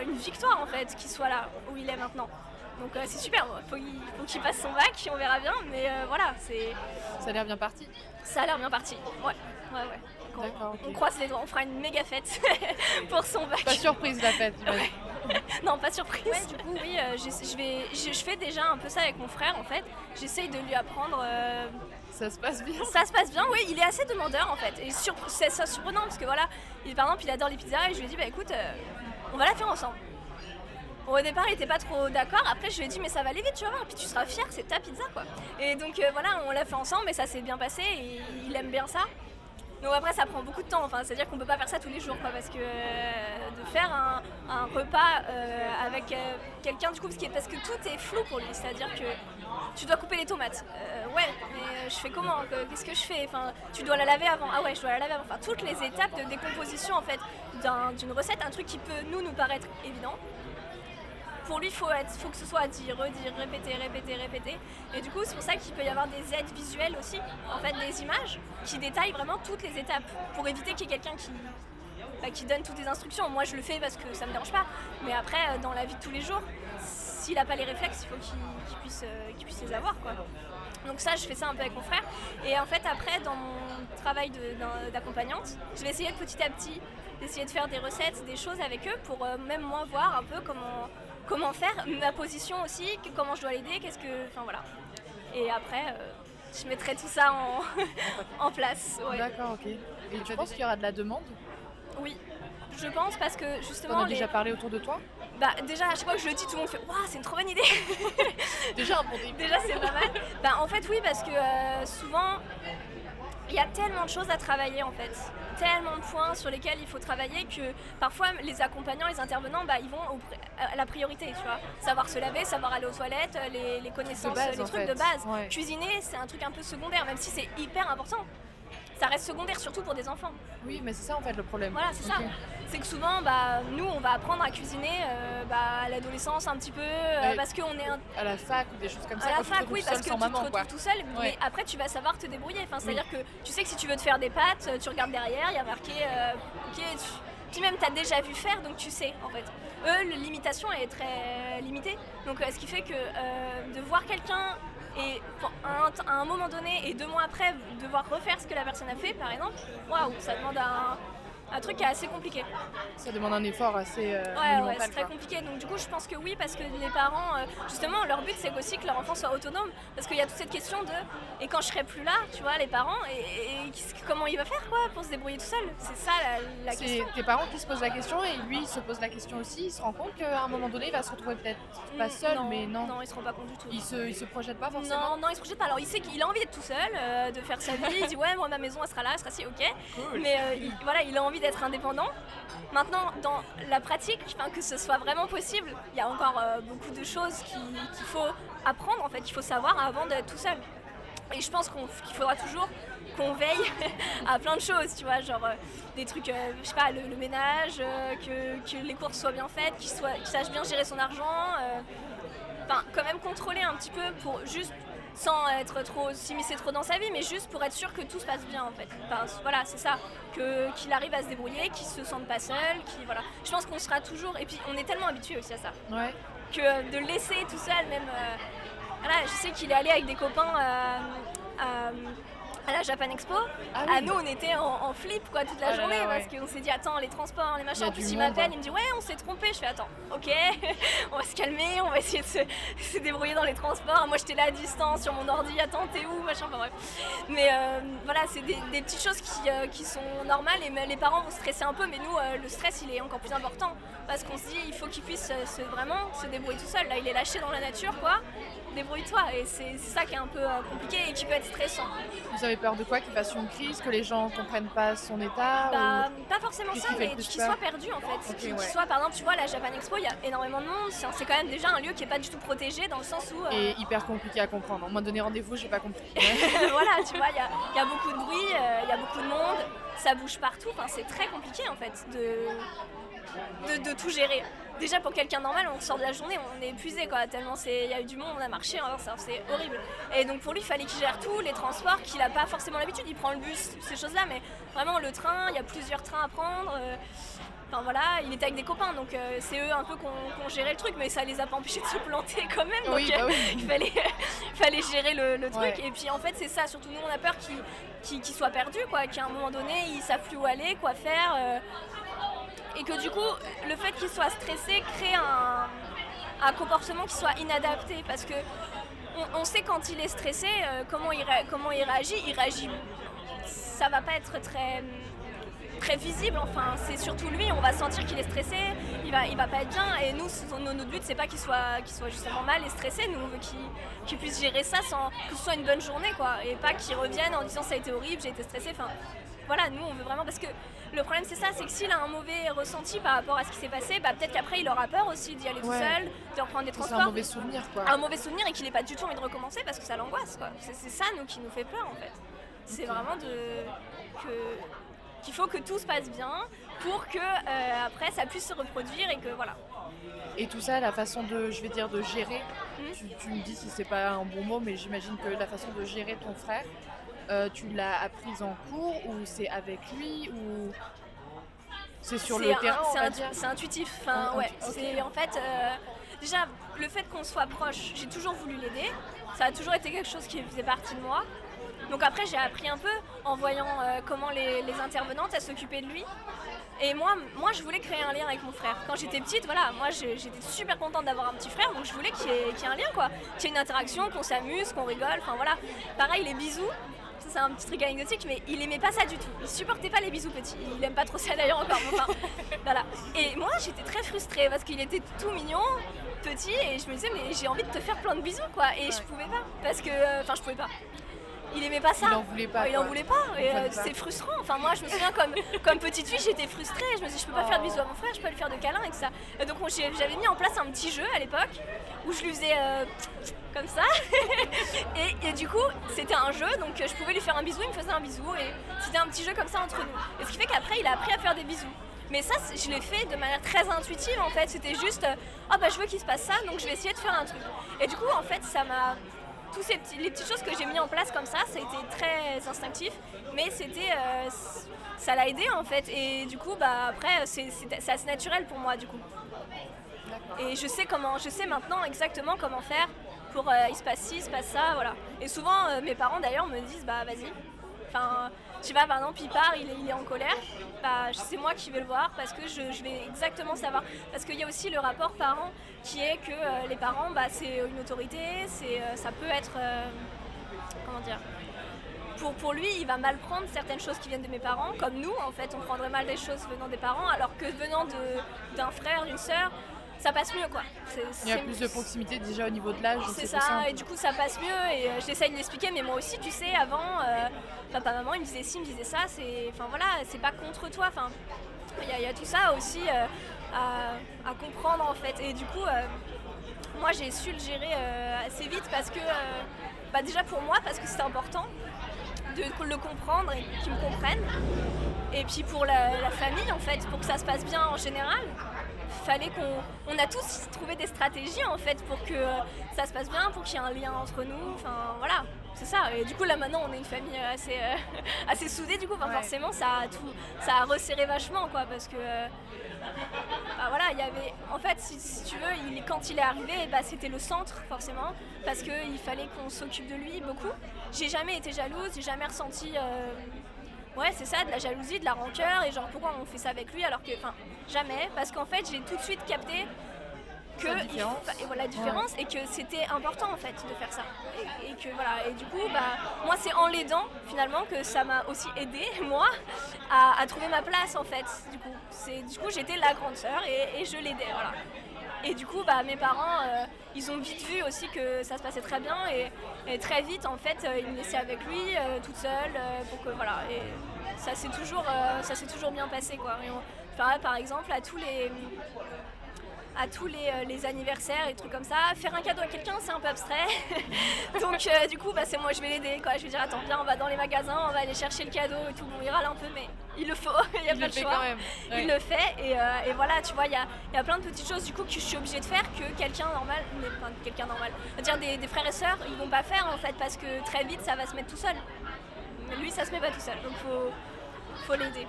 une victoire en fait qu'il soit là où il est maintenant. Donc c'est super, faut faut qu'il passe son bac, on verra bien, mais voilà, c'est... Ça a l'air bien parti. Ça a l'air bien parti, ouais, ouais, ouais. On croise les doigts, on fera une méga fête pour son bac. Pas surprise la fête, Non, pas surprise. du coup, oui, euh, je, vais, je, fais déjà un peu ça avec mon frère en fait. J'essaye de lui apprendre. Euh, ça se passe bien Ça se passe bien, oui, il est assez demandeur en fait. Et c'est ça surprenant parce que voilà, il, par exemple, il adore les pizzas et je lui ai dit, bah écoute, euh, on va la faire ensemble. au départ, il était pas trop d'accord. Après, je lui ai dit, mais ça va aller vite, tu vas voir. Puis tu seras fier, c'est ta pizza, quoi. Et donc, voilà, on l'a fait ensemble et ça s'est bien passé. Et il aime bien ça. Donc après, ça prend beaucoup de temps. Enfin, c'est-à-dire qu'on peut pas faire ça tous les jours, quoi, parce que euh, de faire un, repas euh, avec euh, quelqu'un, du coup, parce que, parce que tout est flou pour lui. C'est-à-dire que tu dois couper les tomates. Ouais, mais je fais comment Que- Qu'est-ce que je fais? Enfin, tu dois la laver avant. Ah ouais, je dois la laver avant. Enfin, toutes les étapes de décomposition en fait d'un- d'une recette, un truc qui peut nous nous paraître évident. Pour lui, il faut, que ce soit dit, redire, répéter, répéter, répéter. Et du coup, c'est pour ça qu'il peut y avoir des aides visuelles aussi, en fait, des images qui détaillent vraiment toutes les étapes pour éviter qu'il y ait quelqu'un qui, bah, donne toutes les instructions. Moi, je le fais parce que ça me dérange pas. Mais après, euh, dans la vie de tous les jours, s'il n'a pas les réflexes, il faut qu'il puisse, euh, puisse les avoir. Donc ça, je fais ça un peu avec mon frère. Et en fait, après, dans mon travail d'accompagnante, je vais essayer petit à petit d'essayer de faire des recettes, des choses avec eux pour euh, même moi voir un peu comment, comment faire, ma position aussi, comment je dois l'aider, qu'est-ce que... Enfin voilà. Et après, euh, je mettrai tout ça en, en place. ouais. D'accord, ok. Et tu penses qu'il y aura de la demande? Oui, je pense parce que T'en justement... as les- déjà parlé autour de toi? Bah déjà, à chaque fois que je le dis, tout le monde fait « Waouh, c'est une trop bonne idée !» Déjà un bon début. Déjà, c'est pas mal. Bah, en fait, oui, parce que euh, souvent, il y a tellement de choses à travailler en fait. Tellement de points sur lesquels il faut travailler que parfois les accompagnants, les intervenants, bah, ils vont au pr- à la priorité, tu vois. Savoir se laver, savoir aller aux toilettes, euh, les, les connaissances, base, les trucs fait. de base. Ouais. Cuisiner, c'est un truc un peu secondaire, même si c'est hyper important. Ça reste secondaire, surtout pour des enfants. Oui, mais c'est ça en fait le problème. Voilà, c'est ça. C'est que souvent, bah, nous, on va apprendre à cuisiner euh, bah, à l'adolescence un petit peu, euh, parce qu'on est un, À la fac ou des choses comme ça. à la fac, oui, parce que tu maman, te quoi. retrouves tout seul, mais Ouais. après tu vas savoir te débrouiller. Enfin, C'est-à-dire que tu sais que si tu veux te faire des pâtes, tu regardes derrière, il y a marqué euh, ok, tu- puis même tu as déjà vu faire, donc tu sais en fait. Eux, l'imitation est très limitée, donc euh, ce qui fait que euh, de voir quelqu'un et à un moment donné et deux mois après devoir refaire ce que la personne a fait, par exemple, waouh, ça demande un, un truc qui est assez compliqué. Ça demande un effort assez euh, Ouais, c'est très compliqué. Donc du coup, je pense que oui, parce que les parents, euh, justement, leur but c'est aussi que leur enfant soit autonome, parce qu'il y a toute cette question de et quand je serai plus là, tu vois, les parents, et, et qu'est-ce que- comment il va faire quoi pour se débrouiller tout seul? C'est ça la, la C'est question. tes parents qui se posent la question et lui il se pose la question aussi. Il se rend compte qu'à un moment donné il va se retrouver peut-être pas Mm, seul, mais non. Non, il se rend pas compte du tout. Il, se, il se projette pas forcément. Non, non, il se projette pas. Alors, il sait qu'il a envie d'être tout seul, euh, de faire sa vie. Il dit ouais, moi ma maison elle sera là, elle sera si, ok. Mais euh, il, voilà, il a envie d'être indépendant. Maintenant, dans la pratique, que ce soit vraiment possible, il y a encore euh, beaucoup de choses qui- qu'il faut apprendre en fait, qu'il faut savoir avant d'être tout seul. Et je pense qu'il faudra toujours qu'on veille à plein de choses, tu vois, genre euh, des trucs, euh, je sais pas, le, ménage, que, les courses soient bien faites, qu'il qu'il sache bien gérer son argent. enfin quand même contrôler un petit peu pour juste sans être trop s'immiscer trop dans sa vie mais juste pour être sûr que tout se passe bien en fait. Enfin, voilà c'est ça. Que qu'il arrive à se débrouiller qu'il se sente pas seul qu'il voilà. Je pense qu'on sera toujours et puis on est tellement habitué aussi à ça. Ouais. que de le laisser tout seul même euh, voilà je sais qu'il est allé avec des copains euh, à, la Japan Expo. Ah à oui. nous on était en, en flip quoi toute la là journée là, ouais. parce qu'on s'est dit attends les transports les machins en plus il m'appelle ouais. il me dit ouais on s'est trompé. Je fais attends ok on va se calmer on va essayer de se, se débrouiller dans les transports. Moi j'étais là à distance sur mon ordi attends t'es où machin enfin bref. Mais euh, voilà c'est des, des petites choses qui, euh, qui sont normales et les parents vont stresser un peu mais nous euh, le stress il est encore plus important parce qu'on se dit il faut qu'il puisse se, vraiment se débrouiller tout seul là il est lâché dans la nature quoi. Débrouille-toi et c'est ça qui est un peu compliqué et qui peut être stressant. Vous peur de quoi Qu'il fasse une crise, que les gens comprennent pas son état Bah, pas forcément ça, mais qu'il soit perdu en fait. Qu'il ouais. soit, par exemple, tu vois, la Japan Expo, il y a énormément de monde. C'est quand même déjà un lieu qui est pas du tout protégé dans le sens où. euh, ou- Et hyper compliqué à comprendre. On m'a donné rendez-vous, j'ai pas compris. voilà, tu vois, il y a, y a beaucoup de bruit, euh, il y a beaucoup de monde, ça bouge partout. Enfin, c'est très compliqué en fait de, de, de tout gérer. Déjà pour quelqu'un normal, on sort de la journée, on est épuisé quoi, tellement c'est- il y a eu du monde, on a marché, hein, c'est- horrible. Et donc pour lui, il fallait qu'il gère tout, les transports, qu'il a pas forcément l'habitude, il prend le bus, ces choses-là, mais vraiment le train, il y a plusieurs trains à prendre. euh, Enfin voilà, il était avec des copains, donc euh, c'est eux un peu qu'on qu'on gérait le truc, mais ça les a pas empêchés de se planter quand même. Donc, Oui, bah oui. il fallait, fallait gérer le, le truc. Ouais. Et puis en fait, c'est ça, surtout nous, on a peur qu'ils soient perdus, quoi, qu'à un moment donné, ils savent plus où aller, quoi faire. euh, et que du coup, le fait qu'ils soient stressés crée un, un comportement qui soit inadapté. Parce que on, sait quand il est stressé, euh, comment, il comment il réagit. Il réagit. Ça va pas être très très visible, enfin c'est surtout lui, on va sentir qu'il est stressé, il va, il va pas être bien et nous, notre but c'est pas qu'il soit, qu'il soit justement mal et stressé, nous on veut qu'il qu'il puisse gérer ça sans que ce soit une bonne journée quoi, et pas qu'il revienne en disant ça a été horrible, j'ai été stressé, enfin voilà, nous on veut vraiment parce que le problème c'est ça, c'est que s'il a un mauvais ressenti par rapport à ce qui s'est passé, bah, peut-être qu'après il aura peur aussi d'y aller tout seul, de reprendre des C'est transports. un mauvais souvenir, quoi. un mauvais souvenir et qu'il n'ait pas du tout envie de recommencer parce que ça l'angoisse quoi. C'est ça nous qui nous fait peur en fait. C'est vraiment de que qu'il faut que tout se passe bien pour que euh, après ça puisse se reproduire et que voilà. Et tout ça, la façon de, je vais dire, de gérer, tu, tu me dis si c'est pas un bon mot, mais j'imagine que la façon de gérer ton frère, euh, tu l'as apprise en cours ou c'est avec lui ou c'est sur le un- terrain, c'est intuitif. Enfin, ouais. intu- en fait euh, déjà le fait qu'on soit proche. J'ai toujours voulu l'aider. Ça a toujours été quelque chose qui faisait partie de moi. Donc après j'ai appris un peu en voyant euh, comment les, les intervenantes s'occupaient de lui. Et moi, moi je voulais créer un lien avec mon frère. Quand j'étais petite, voilà, moi j'étais super contente d'avoir un petit frère, donc je voulais qu'il y, y ait un lien quoi, qu'il y ait une interaction, qu'on s'amuse, qu'on rigole, enfin voilà. Pareil les bisous, ça c'est un petit truc anecdotique, mais il aimait pas ça du tout. Il supportait pas les bisous petits. Il aime pas trop ça d'ailleurs encore. Enfin, voilà. Et moi j'étais très frustrée parce qu'il était tout mignon, petit, et je me disais mais j'ai envie de te faire plein de bisous quoi. Et je pouvais pas parce que, euh, enfin je pouvais pas. Il aimait pas ça. Il en voulait pas. il en voulait pas. Et Il euh, pas. c'est frustrant. Enfin moi je me souviens comme, comme petite fille j'étais frustrée. Je me disais je peux pas faire de bisous à mon frère, je peux pas lui faire de câlins et que ça. Et donc j'avais mis en place un petit jeu à l'époque où je lui faisais euh, comme ça. et, et du coup c'était un jeu donc euh, je pouvais lui faire un bisou, il me faisait un bisou et c'était un petit jeu comme ça entre nous. Et ce qui fait qu'après il a appris à faire des bisous. Mais ça, je l'ai fait de manière très intuitive en fait. C'était juste, ah bah je veux qu'il se passe ça, donc je vais essayer de faire un truc. Et du coup, en fait, ça m'a. Tous ces petits, les petites choses que j'ai mis en place comme ça, ça a été très instinctif, mais c'était. euh, ça l'a aidé en fait. Et du coup, bah après, c'est assez naturel pour moi du coup. Et je sais comment, je sais maintenant exactement comment faire pour euh, il se passe ci, il se passe ça, voilà. Et souvent, euh, mes parents d'ailleurs me disent, bah vas-y. Enfin, tu vois, par exemple, il part, il est, en colère, bah c'est moi qui vais le voir parce que je, vais exactement savoir. Parce qu'il y a aussi le rapport parent qui est que euh, les parents, bah c'est une autorité, euh, ça peut être, euh, comment dire. Pour, pour lui, il va mal prendre certaines choses qui viennent de mes parents, comme nous en fait, on prendrait mal des choses venant des parents, alors que venant d'un frère, d'une sœur, ça passe mieux quoi. Il y a plus de proximité déjà au niveau de l'âge. c'est ça, et du coup ça passe mieux et euh, j'essaye de l'expliquer, mais moi aussi, tu sais, avant, euh, papa, maman, il me disait ci, il me disait ça, c'est, enfin voilà, c'est pas contre toi, enfin, il y, a- il y a tout ça aussi euh, à, à comprendre en fait, et du coup, euh, moi j'ai su le gérer assez vite parce que, bah déjà pour moi, parce que c'était important de le comprendre et qu'ils me comprennent, et puis pour la, la famille en fait, pour que ça se passe bien en général, fallait qu'on on a tous trouvé des stratégies en fait pour que euh, ça se passe bien, pour qu'il y ait un lien entre nous. Enfin voilà, c'est ça. Et du coup là maintenant on est une famille euh, assez euh, assez soudée du coup. Enfin, Ouais. forcément ça a tout ça a resserré vachement quoi parce que euh, bah, voilà il y avait en fait si, si tu veux il, quand il est arrivé bah, c'était le centre forcément parce qu'il fallait qu'on s'occupe de lui beaucoup. J'ai jamais été jalouse, j'ai jamais ressenti euh, Ouais, c'est ça, de la jalousie, de la rancœur, et genre pourquoi on fait ça avec lui alors que, enfin, jamais, parce qu'en fait j'ai tout de suite capté que La il différence. et voilà, la différence et que c'était important en fait de faire ça. Et, et que voilà, et du coup, bah, moi c'est en l'aidant finalement que ça m'a aussi aidé moi à, à trouver ma place en fait. Du coup, c'est du coup j'étais la grande sœur et, et je l'aidais, voilà. Et du coup, bah, mes parents, euh, ils ont vite vu aussi que ça se passait très bien et, très vite, en fait, euh, ils me laissaient avec lui, euh, toute seule, pour que voilà. Et ça s'est toujours, toujours bien passé, quoi. Et on- enfin, par exemple, à tous les à tous les, euh, les anniversaires et trucs comme ça. Faire un cadeau à quelqu'un, c'est un peu abstrait. Donc, euh, du coup, bah, c'est moi, je vais l'aider. Quoi. Je vais dire, attends, viens, on va dans les magasins, on va aller chercher le cadeau et tout. Bon, il râle un peu, mais il le faut, il n'y a Il pas le choix quand même. Ouais. il le fait et, euh, et voilà tu vois il y a, il y a plein de petites choses du coup que je suis obligée de faire que quelqu'un normal enfin, quelqu'un normal des, des frères et sœurs ils vont pas faire en fait parce que très vite ça va se mettre tout seul mais lui ça se met pas tout seul donc faut faut l'aider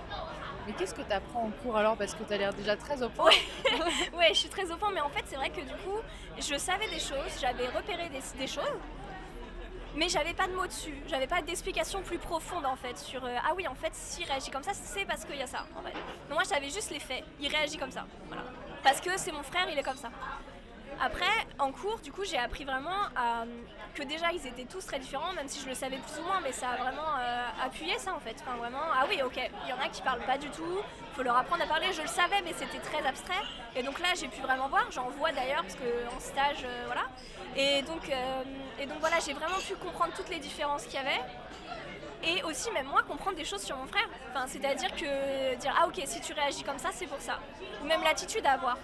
Mais qu'est-ce que tu apprends en cours alors Parce que tu as l'air déjà très au point. Ouais. je suis très au point mais en fait c'est vrai que du coup je savais des choses j'avais repéré des, choses mais j'avais pas de mots dessus, j'avais pas d'explication plus profonde en fait sur euh, ah oui en fait s'il réagit comme ça c'est parce qu'il y a ça en fait. Moi j'avais juste les faits, il réagit comme ça, voilà. Parce que c'est mon frère, il est comme ça. Après, en cours, du coup, j'ai appris vraiment à- que déjà ils étaient tous très différents, même si je le savais plus ou moins, mais ça a vraiment euh, appuyé ça en fait. Enfin, vraiment, ah oui, ok, il y en a qui parlent pas du tout, faut leur apprendre à parler. Je le savais, mais c'était très abstrait. Et donc là, j'ai pu vraiment voir, j'en vois d'ailleurs, parce qu'en stage, euh, voilà. Et donc, euh, et donc voilà, j'ai vraiment pu comprendre toutes les différences qu'il y avait. et aussi même moi comprendre des choses sur mon frère. Enfin, c'est-à-dire que dire ah ok si tu réagis comme ça c'est pour ça. Ou même l'attitude à avoir.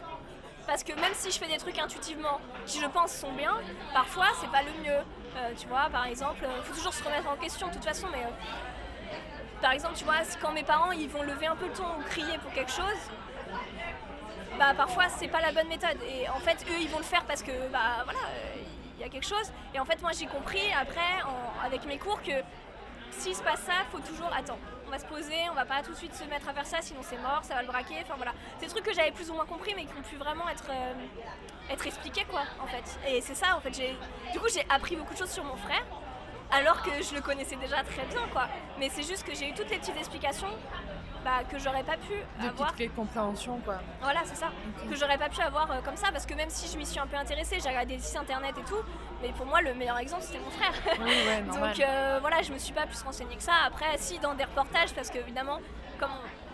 Parce que même si je fais des trucs intuitivement qui je pense sont bien, parfois c'est pas le mieux. Euh, tu vois, par exemple, il faut toujours se remettre en question de toute façon, mais euh, par exemple, tu vois, quand mes parents ils vont lever un peu le ton ou crier pour quelque chose, bah parfois c'est pas la bonne méthode. Et en fait, eux ils vont le faire parce que bah voilà, il y a quelque chose. Et en fait, moi j'ai compris après avec mes cours que s'il se passe ça, faut toujours attendre. On va se poser, on va pas tout de suite se mettre à faire ça, sinon c'est mort, ça va le braquer. Enfin voilà, c'est des trucs que j'avais plus ou moins compris, mais qui ont pu vraiment être euh, être expliqués quoi, en fait. Et c'est ça, en fait. J'ai, du coup, j'ai appris beaucoup de choses sur mon frère, alors que je le connaissais déjà très bien, quoi. Mais c'est juste que j'ai eu toutes les petites explications bah, que j'aurais pas pu de avoir. Toutes les compréhensions, quoi. Voilà, c'est ça. Que j'aurais pas pu avoir euh, comme ça, parce que même si je m'y suis un peu intéressée, j'ai regardé des sites internet et tout, mais pour moi, le meilleur exemple, c'était mon frère. Oui, ouais, Donc euh, voilà, je me suis pas plus renseignée que ça. Après, si, dans des reportages, parce que évidemment, comme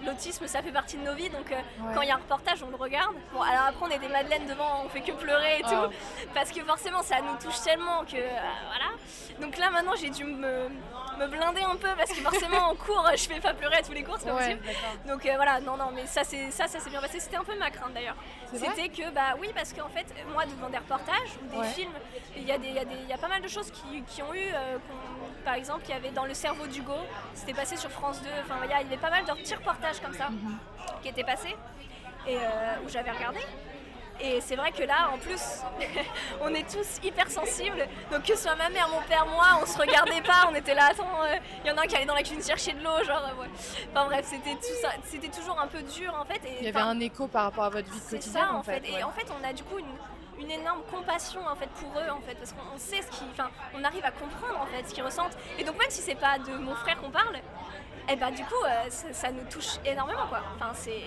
l'autisme, ça fait partie de nos vies, donc euh, quand il y a un reportage, on le regarde. Bon, alors après, on est des madeleines devant, on fait que pleurer et tout, Oh. parce que forcément, ça nous touche tellement que voilà. Donc là, maintenant, j'ai dû me, me blinder un peu, parce que forcément, en cours, je fais pas pleurer à tous les cours, c'est pas Ouais, possible. Donc euh, voilà, non, non, mais ça, c'est ça, ça s'est bien passé. C'était un peu ma crainte d'ailleurs. C'était que, bah oui, parce qu'en fait, moi, devant des reportages ou des films, il y, a des- il y, y a pas mal de choses qui, qui ont eu, euh, par exemple, il y avait dans Le cerveau d'Hugo, c'était passé sur France 2, enfin, il y a- il y avait pas mal de petits reportages comme ça Mhm. qui étaient passés et euh, où j'avais regardé. Et c'est vrai que là, en plus, on est tous hyper sensibles. Donc que ce soit ma mère, mon père, moi, on se regardait pas. On était là, attends, euh, il y en a un qui allait dans la cuisine chercher de l'eau, genre, euh, ouais. Enfin bref, c'était tout ça, c'était toujours un peu dur en fait. Et, Il y avait un écho par rapport à votre vie c'est quotidienne, ça en en fait. fait. Et ouais. en fait, on a du coup une, une énorme compassion en fait pour eux en fait, parce qu'on on sait ce qu'ils, enfin, on arrive à comprendre en fait ce qu'ils ressentent. Et donc même si c'est pas de mon frère qu'on parle, et ben du coup, euh, ça, nous touche énormément quoi. Enfin c'est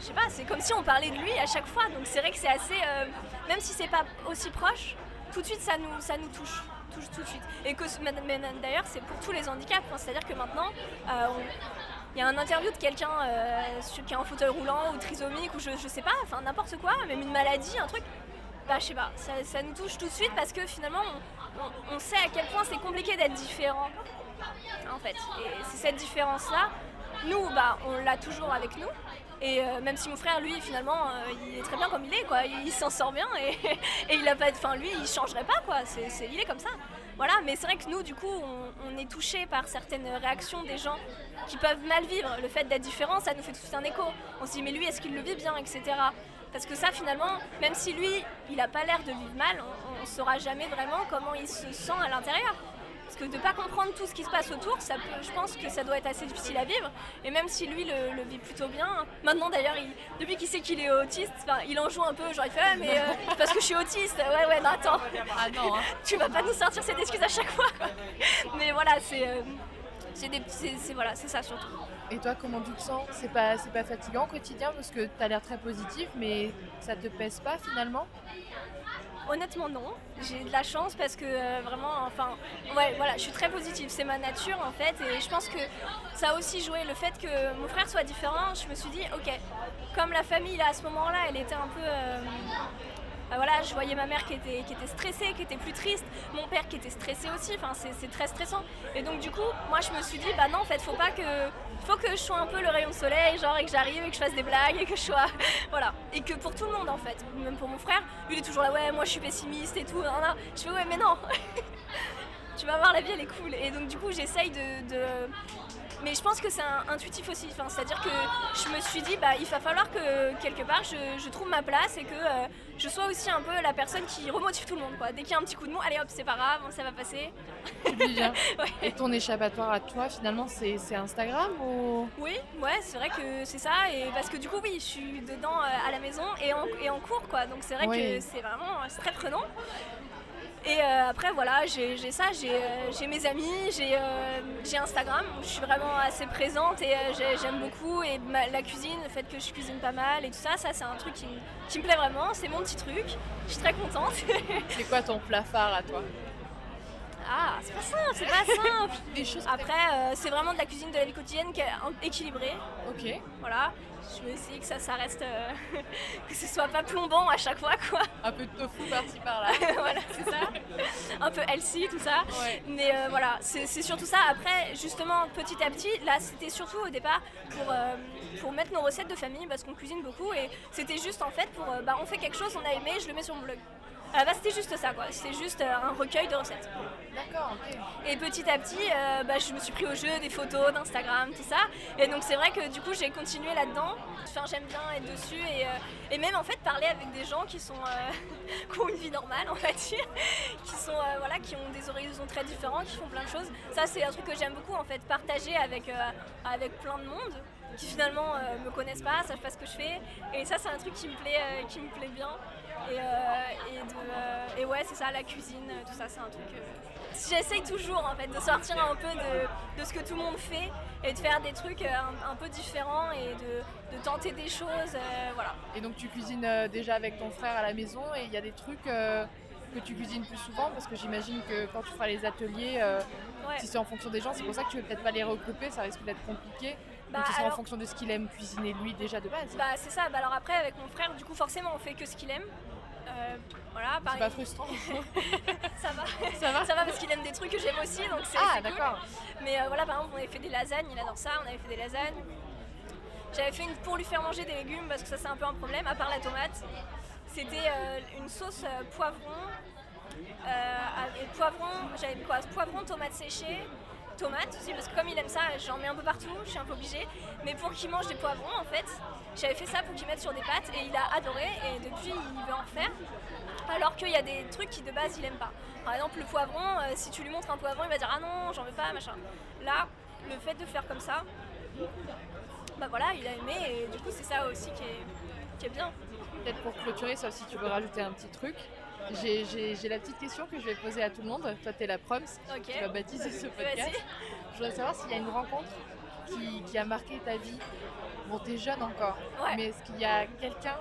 je sais pas, c'est comme si on parlait de lui à chaque fois. Donc c'est vrai que c'est assez, euh, même si c'est pas aussi proche, tout de suite ça nous, ça nous touche, touche tout de suite. Et que d'ailleurs c'est pour tous les handicaps. Enfin, C'est-à-dire que maintenant, euh, on- il y a un interview de quelqu'un euh, qui est en fauteuil roulant ou trisomique ou je, je sais pas, enfin n'importe quoi, même une maladie, un truc. Bah je sais pas, ça, ça nous touche tout de suite parce que finalement on, on- sait à quel point c'est compliqué d'être différent en fait. Et c'est cette différence-là, nous, bah, on l'a toujours avec nous. Et euh, même si mon frère, lui, finalement, euh, il est très bien comme il est, quoi. Il, s'en sort bien et, et il a pas, enfin, lui, il changerait pas, quoi. C'est- il est comme ça. Voilà. Mais c'est vrai que nous, du coup, on, est touché par certaines réactions des gens qui peuvent mal vivre. Le fait d'être différent, ça nous fait tout un écho. On se dit, mais lui, est-ce qu'il le vit bien, etc. Parce que ça, finalement, même si lui, il a pas l'air de vivre mal, on, on saura jamais vraiment comment il se sent à l'intérieur. Parce que de ne pas comprendre tout ce qui se passe autour, ça peut, je pense que ça doit être assez difficile à vivre. Et même si lui le, le vit plutôt bien, maintenant d'ailleurs, il- depuis qu'il sait qu'il est autiste, enfin, il en joue un peu, genre il fait ah, mais euh, c'est parce que je suis autiste, ouais ouais non attends, Ah non, hein. tu vas pas nous sortir cette excuse à chaque fois. mais voilà, c'est euh, c'est des petits- c'est- c'est- voilà, c'est ça surtout. Et toi, comment tu te sens? C'est pas, c'est pas fatigant au quotidien parce que tu as l'air très positif, mais ça te pèse pas finalement? Honnêtement non, j'ai de la chance parce que euh, vraiment, enfin, ouais, voilà, je suis très positive, c'est ma nature en fait, et je pense que ça a aussi joué le fait que mon frère soit différent. Je me suis dit, ok, comme la famille là à ce moment-là, elle était un peu, euh, bah voilà, je voyais ma mère qui était, stressée, qui était plus triste, mon père qui était stressé aussi, enfin c'est très stressant. Et donc du coup, moi je me suis dit, bah non, en fait, faut pas que, faut que je sois un peu le rayon de soleil, genre et que j'arrive et que je fasse des blagues et que je sois, voilà, et que pour tout le monde en fait, même pour mon frère, il est toujours là, ouais, moi je suis pessimiste et tout, nan, nan. je fais ouais, mais non. tu vas voir, la vie elle est cool. Et donc du coup, j'essaye de- Mais je pense que c'est intuitif aussi. Enfin, C'est-à-dire que je me suis dit, bah, il va falloir que quelque part je, je trouve ma place et que euh, je sois aussi un peu la personne qui remotive tout le monde. Quoi. Dès qu'il y a un petit coup de mou, allez hop, c'est pas grave, ça va passer. Bien. Ouais. Et ton échappatoire à toi, finalement, c'est Instagram ou? Oui, ouais, c'est vrai que c'est ça. Et parce que du coup, oui, je suis dedans euh, à la maison et en, et en cours, quoi. Donc c'est vrai Oui. que c'est vraiment c'est très prenant. Et euh, après, voilà, j'ai ça, j'ai euh, j'ai mes amis, j'ai euh, Instagram je suis vraiment assez présente et j'ai- j'aime beaucoup. Et la cuisine, le fait que je cuisine pas mal et tout ça, ça c'est un truc qui, me- plaît vraiment. C'est mon petit truc. Je suis très contente. c'est quoi ton plat phare à toi? Ah, c'est pas simple, c'est pas simple. Des choses Après, euh, c'est vraiment de la cuisine de la vie quotidienne qui est équilibrée. Ok. Voilà. Je veux essayer que ça, ça reste. euh, que ce soit pas plombant à chaque fois, quoi. Un peu de tofu par-ci par-là. voilà, c'est ça. Un peu healthy, tout ça. Ouais. Mais euh, voilà, c'est c'est surtout ça. Après, justement, petit à petit, là, c'était surtout au départ pour, euh, pour mettre nos recettes de famille parce qu'on cuisine beaucoup et c'était juste en fait pour. euh, bah, on fait quelque chose, on a aimé, je le mets sur mon blog. La base, c'était juste ça, quoi. C'était juste euh, un recueil de recettes. D'accord, ok. Et petit à petit, euh, bah, je me suis pris au jeu des photos d'Instagram, tout ça. Et donc c'est vrai que du coup j'ai continué là-dedans. Enfin, j'aime bien être dessus et, euh, et même en fait parler avec des gens qui sont qui ont une vie normale, on va dire, qui sont voilà, qui ont des horizons très différents, qui font plein de choses. Ça c'est un truc que j'aime beaucoup en fait, partager avec avec plein de monde qui finalement euh, me connaissent pas, savent pas ce que je fais. Et ça c'est un truc qui me plaît, euh, qui me plaît bien. Et, euh, et, de, euh, et ouais, c'est ça, la cuisine, euh, tout ça, c'est un truc. J'essaye toujours en fait de sortir un peu de, de ce que tout le monde fait et de faire des trucs un, un peu différents et de, de tenter des choses. voilà. Et donc tu cuisines déjà avec ton frère à la maison et il y a des trucs que tu cuisines plus souvent parce que j'imagine que quand tu feras les ateliers, euh, Ouais. si c'est en fonction des gens, c'est pour ça que tu veux peut-être pas les regrouper, ça risque d'être compliqué. Bah, donc ce sera en fonction de ce qu'il aime cuisiner lui déjà de base. Bah c'est ça, bah, alors après avec mon frère, du coup forcément on fait que ce qu'il aime. Euh, voilà, c'est pas frustrant. ça va. ça va Ça va parce qu'il aime des trucs que j'aime aussi, donc c'est Ah cool. d'accord. Mais euh, voilà, par exemple, on avait fait des lasagnes, il adore ça, on avait fait des lasagnes. J'avais fait une pour lui faire manger des légumes parce que ça c'est un peu un problème, à part la tomate. C'était euh, une sauce poivron, et poivron, j'avais mis quoi? Poivron, tomate séchée, tomate aussi, parce que comme il aime ça, j'en mets un peu partout, je suis un peu obligée. Mais pour qu'il mange des poivrons, en fait, j'avais fait ça pour qu'il mette sur des pâtes et il a adoré et depuis il veut en refaire. Alors qu'il y a des trucs qui de base il aime pas. Par exemple, le poivron, euh, si tu lui montres un poivron, il va dire ah non, j'en veux pas, machin. Là, le fait de faire comme ça, bah voilà, il a aimé et du coup, c'est ça aussi qui est, qui est bien. Peut-être pour clôturer, sauf si tu veux rajouter un petit truc. J'ai- la petite question que je vais poser à tout le monde. Toi, t'es la proms, tu vas baptiser ce podcast. Je voudrais savoir s'il y a une rencontre qui, qui a marqué ta vie. Bon, t'es jeune encore, Ouais. mais est-ce qu'il y a quelqu'un,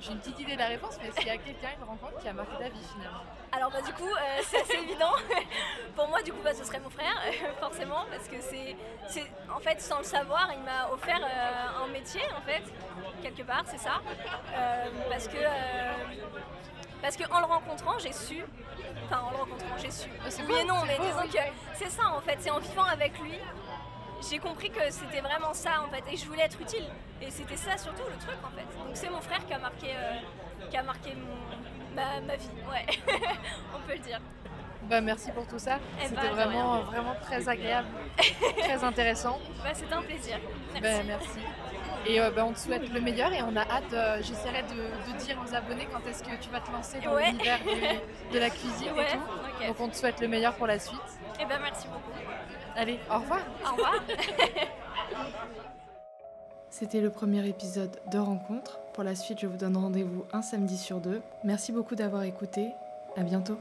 j'ai une petite idée de la réponse, mais est-ce qu'il y a quelqu'un, une rencontre qui a marqué ta vie finalement? Alors bah du coup euh, c'est assez évident. Pour moi du coup bah, ce serait mon frère forcément parce que c'est c'est en fait sans le savoir il m'a offert euh, un métier en fait quelque part c'est ça Euh, parce que parce que en le rencontrant j'ai su enfin en le rencontrant j'ai su. Ah, oui et non mais beau, disons oui. que c'est ça en fait. C'est en vivant avec lui j'ai compris que c'était vraiment ça en fait. Et je voulais être utile. Et c'était ça surtout le truc en fait. Donc c'est mon frère qui a marqué euh, qui a marqué mon, ma, ma vie. Ouais. On peut le dire. Bah, merci pour tout ça. Eh C'était bah, de vraiment, vraiment très agréable, très intéressant. bah, c'était un plaisir. Merci. Bah, merci. Et euh, bah, on te souhaite le meilleur et on a hâte, euh, j'essaierai de, de dire aux abonnés quand est-ce que tu vas te lancer dans Ouais. l'univers de la cuisine Ouais, et tout. Donc on te souhaite le meilleur pour la suite. et ben merci beaucoup Allez, au revoir au revoir C'était le premier épisode de Rencontre. Pour la suite, je vous donne rendez-vous un samedi sur deux. Merci beaucoup d'avoir écouté. À bientôt.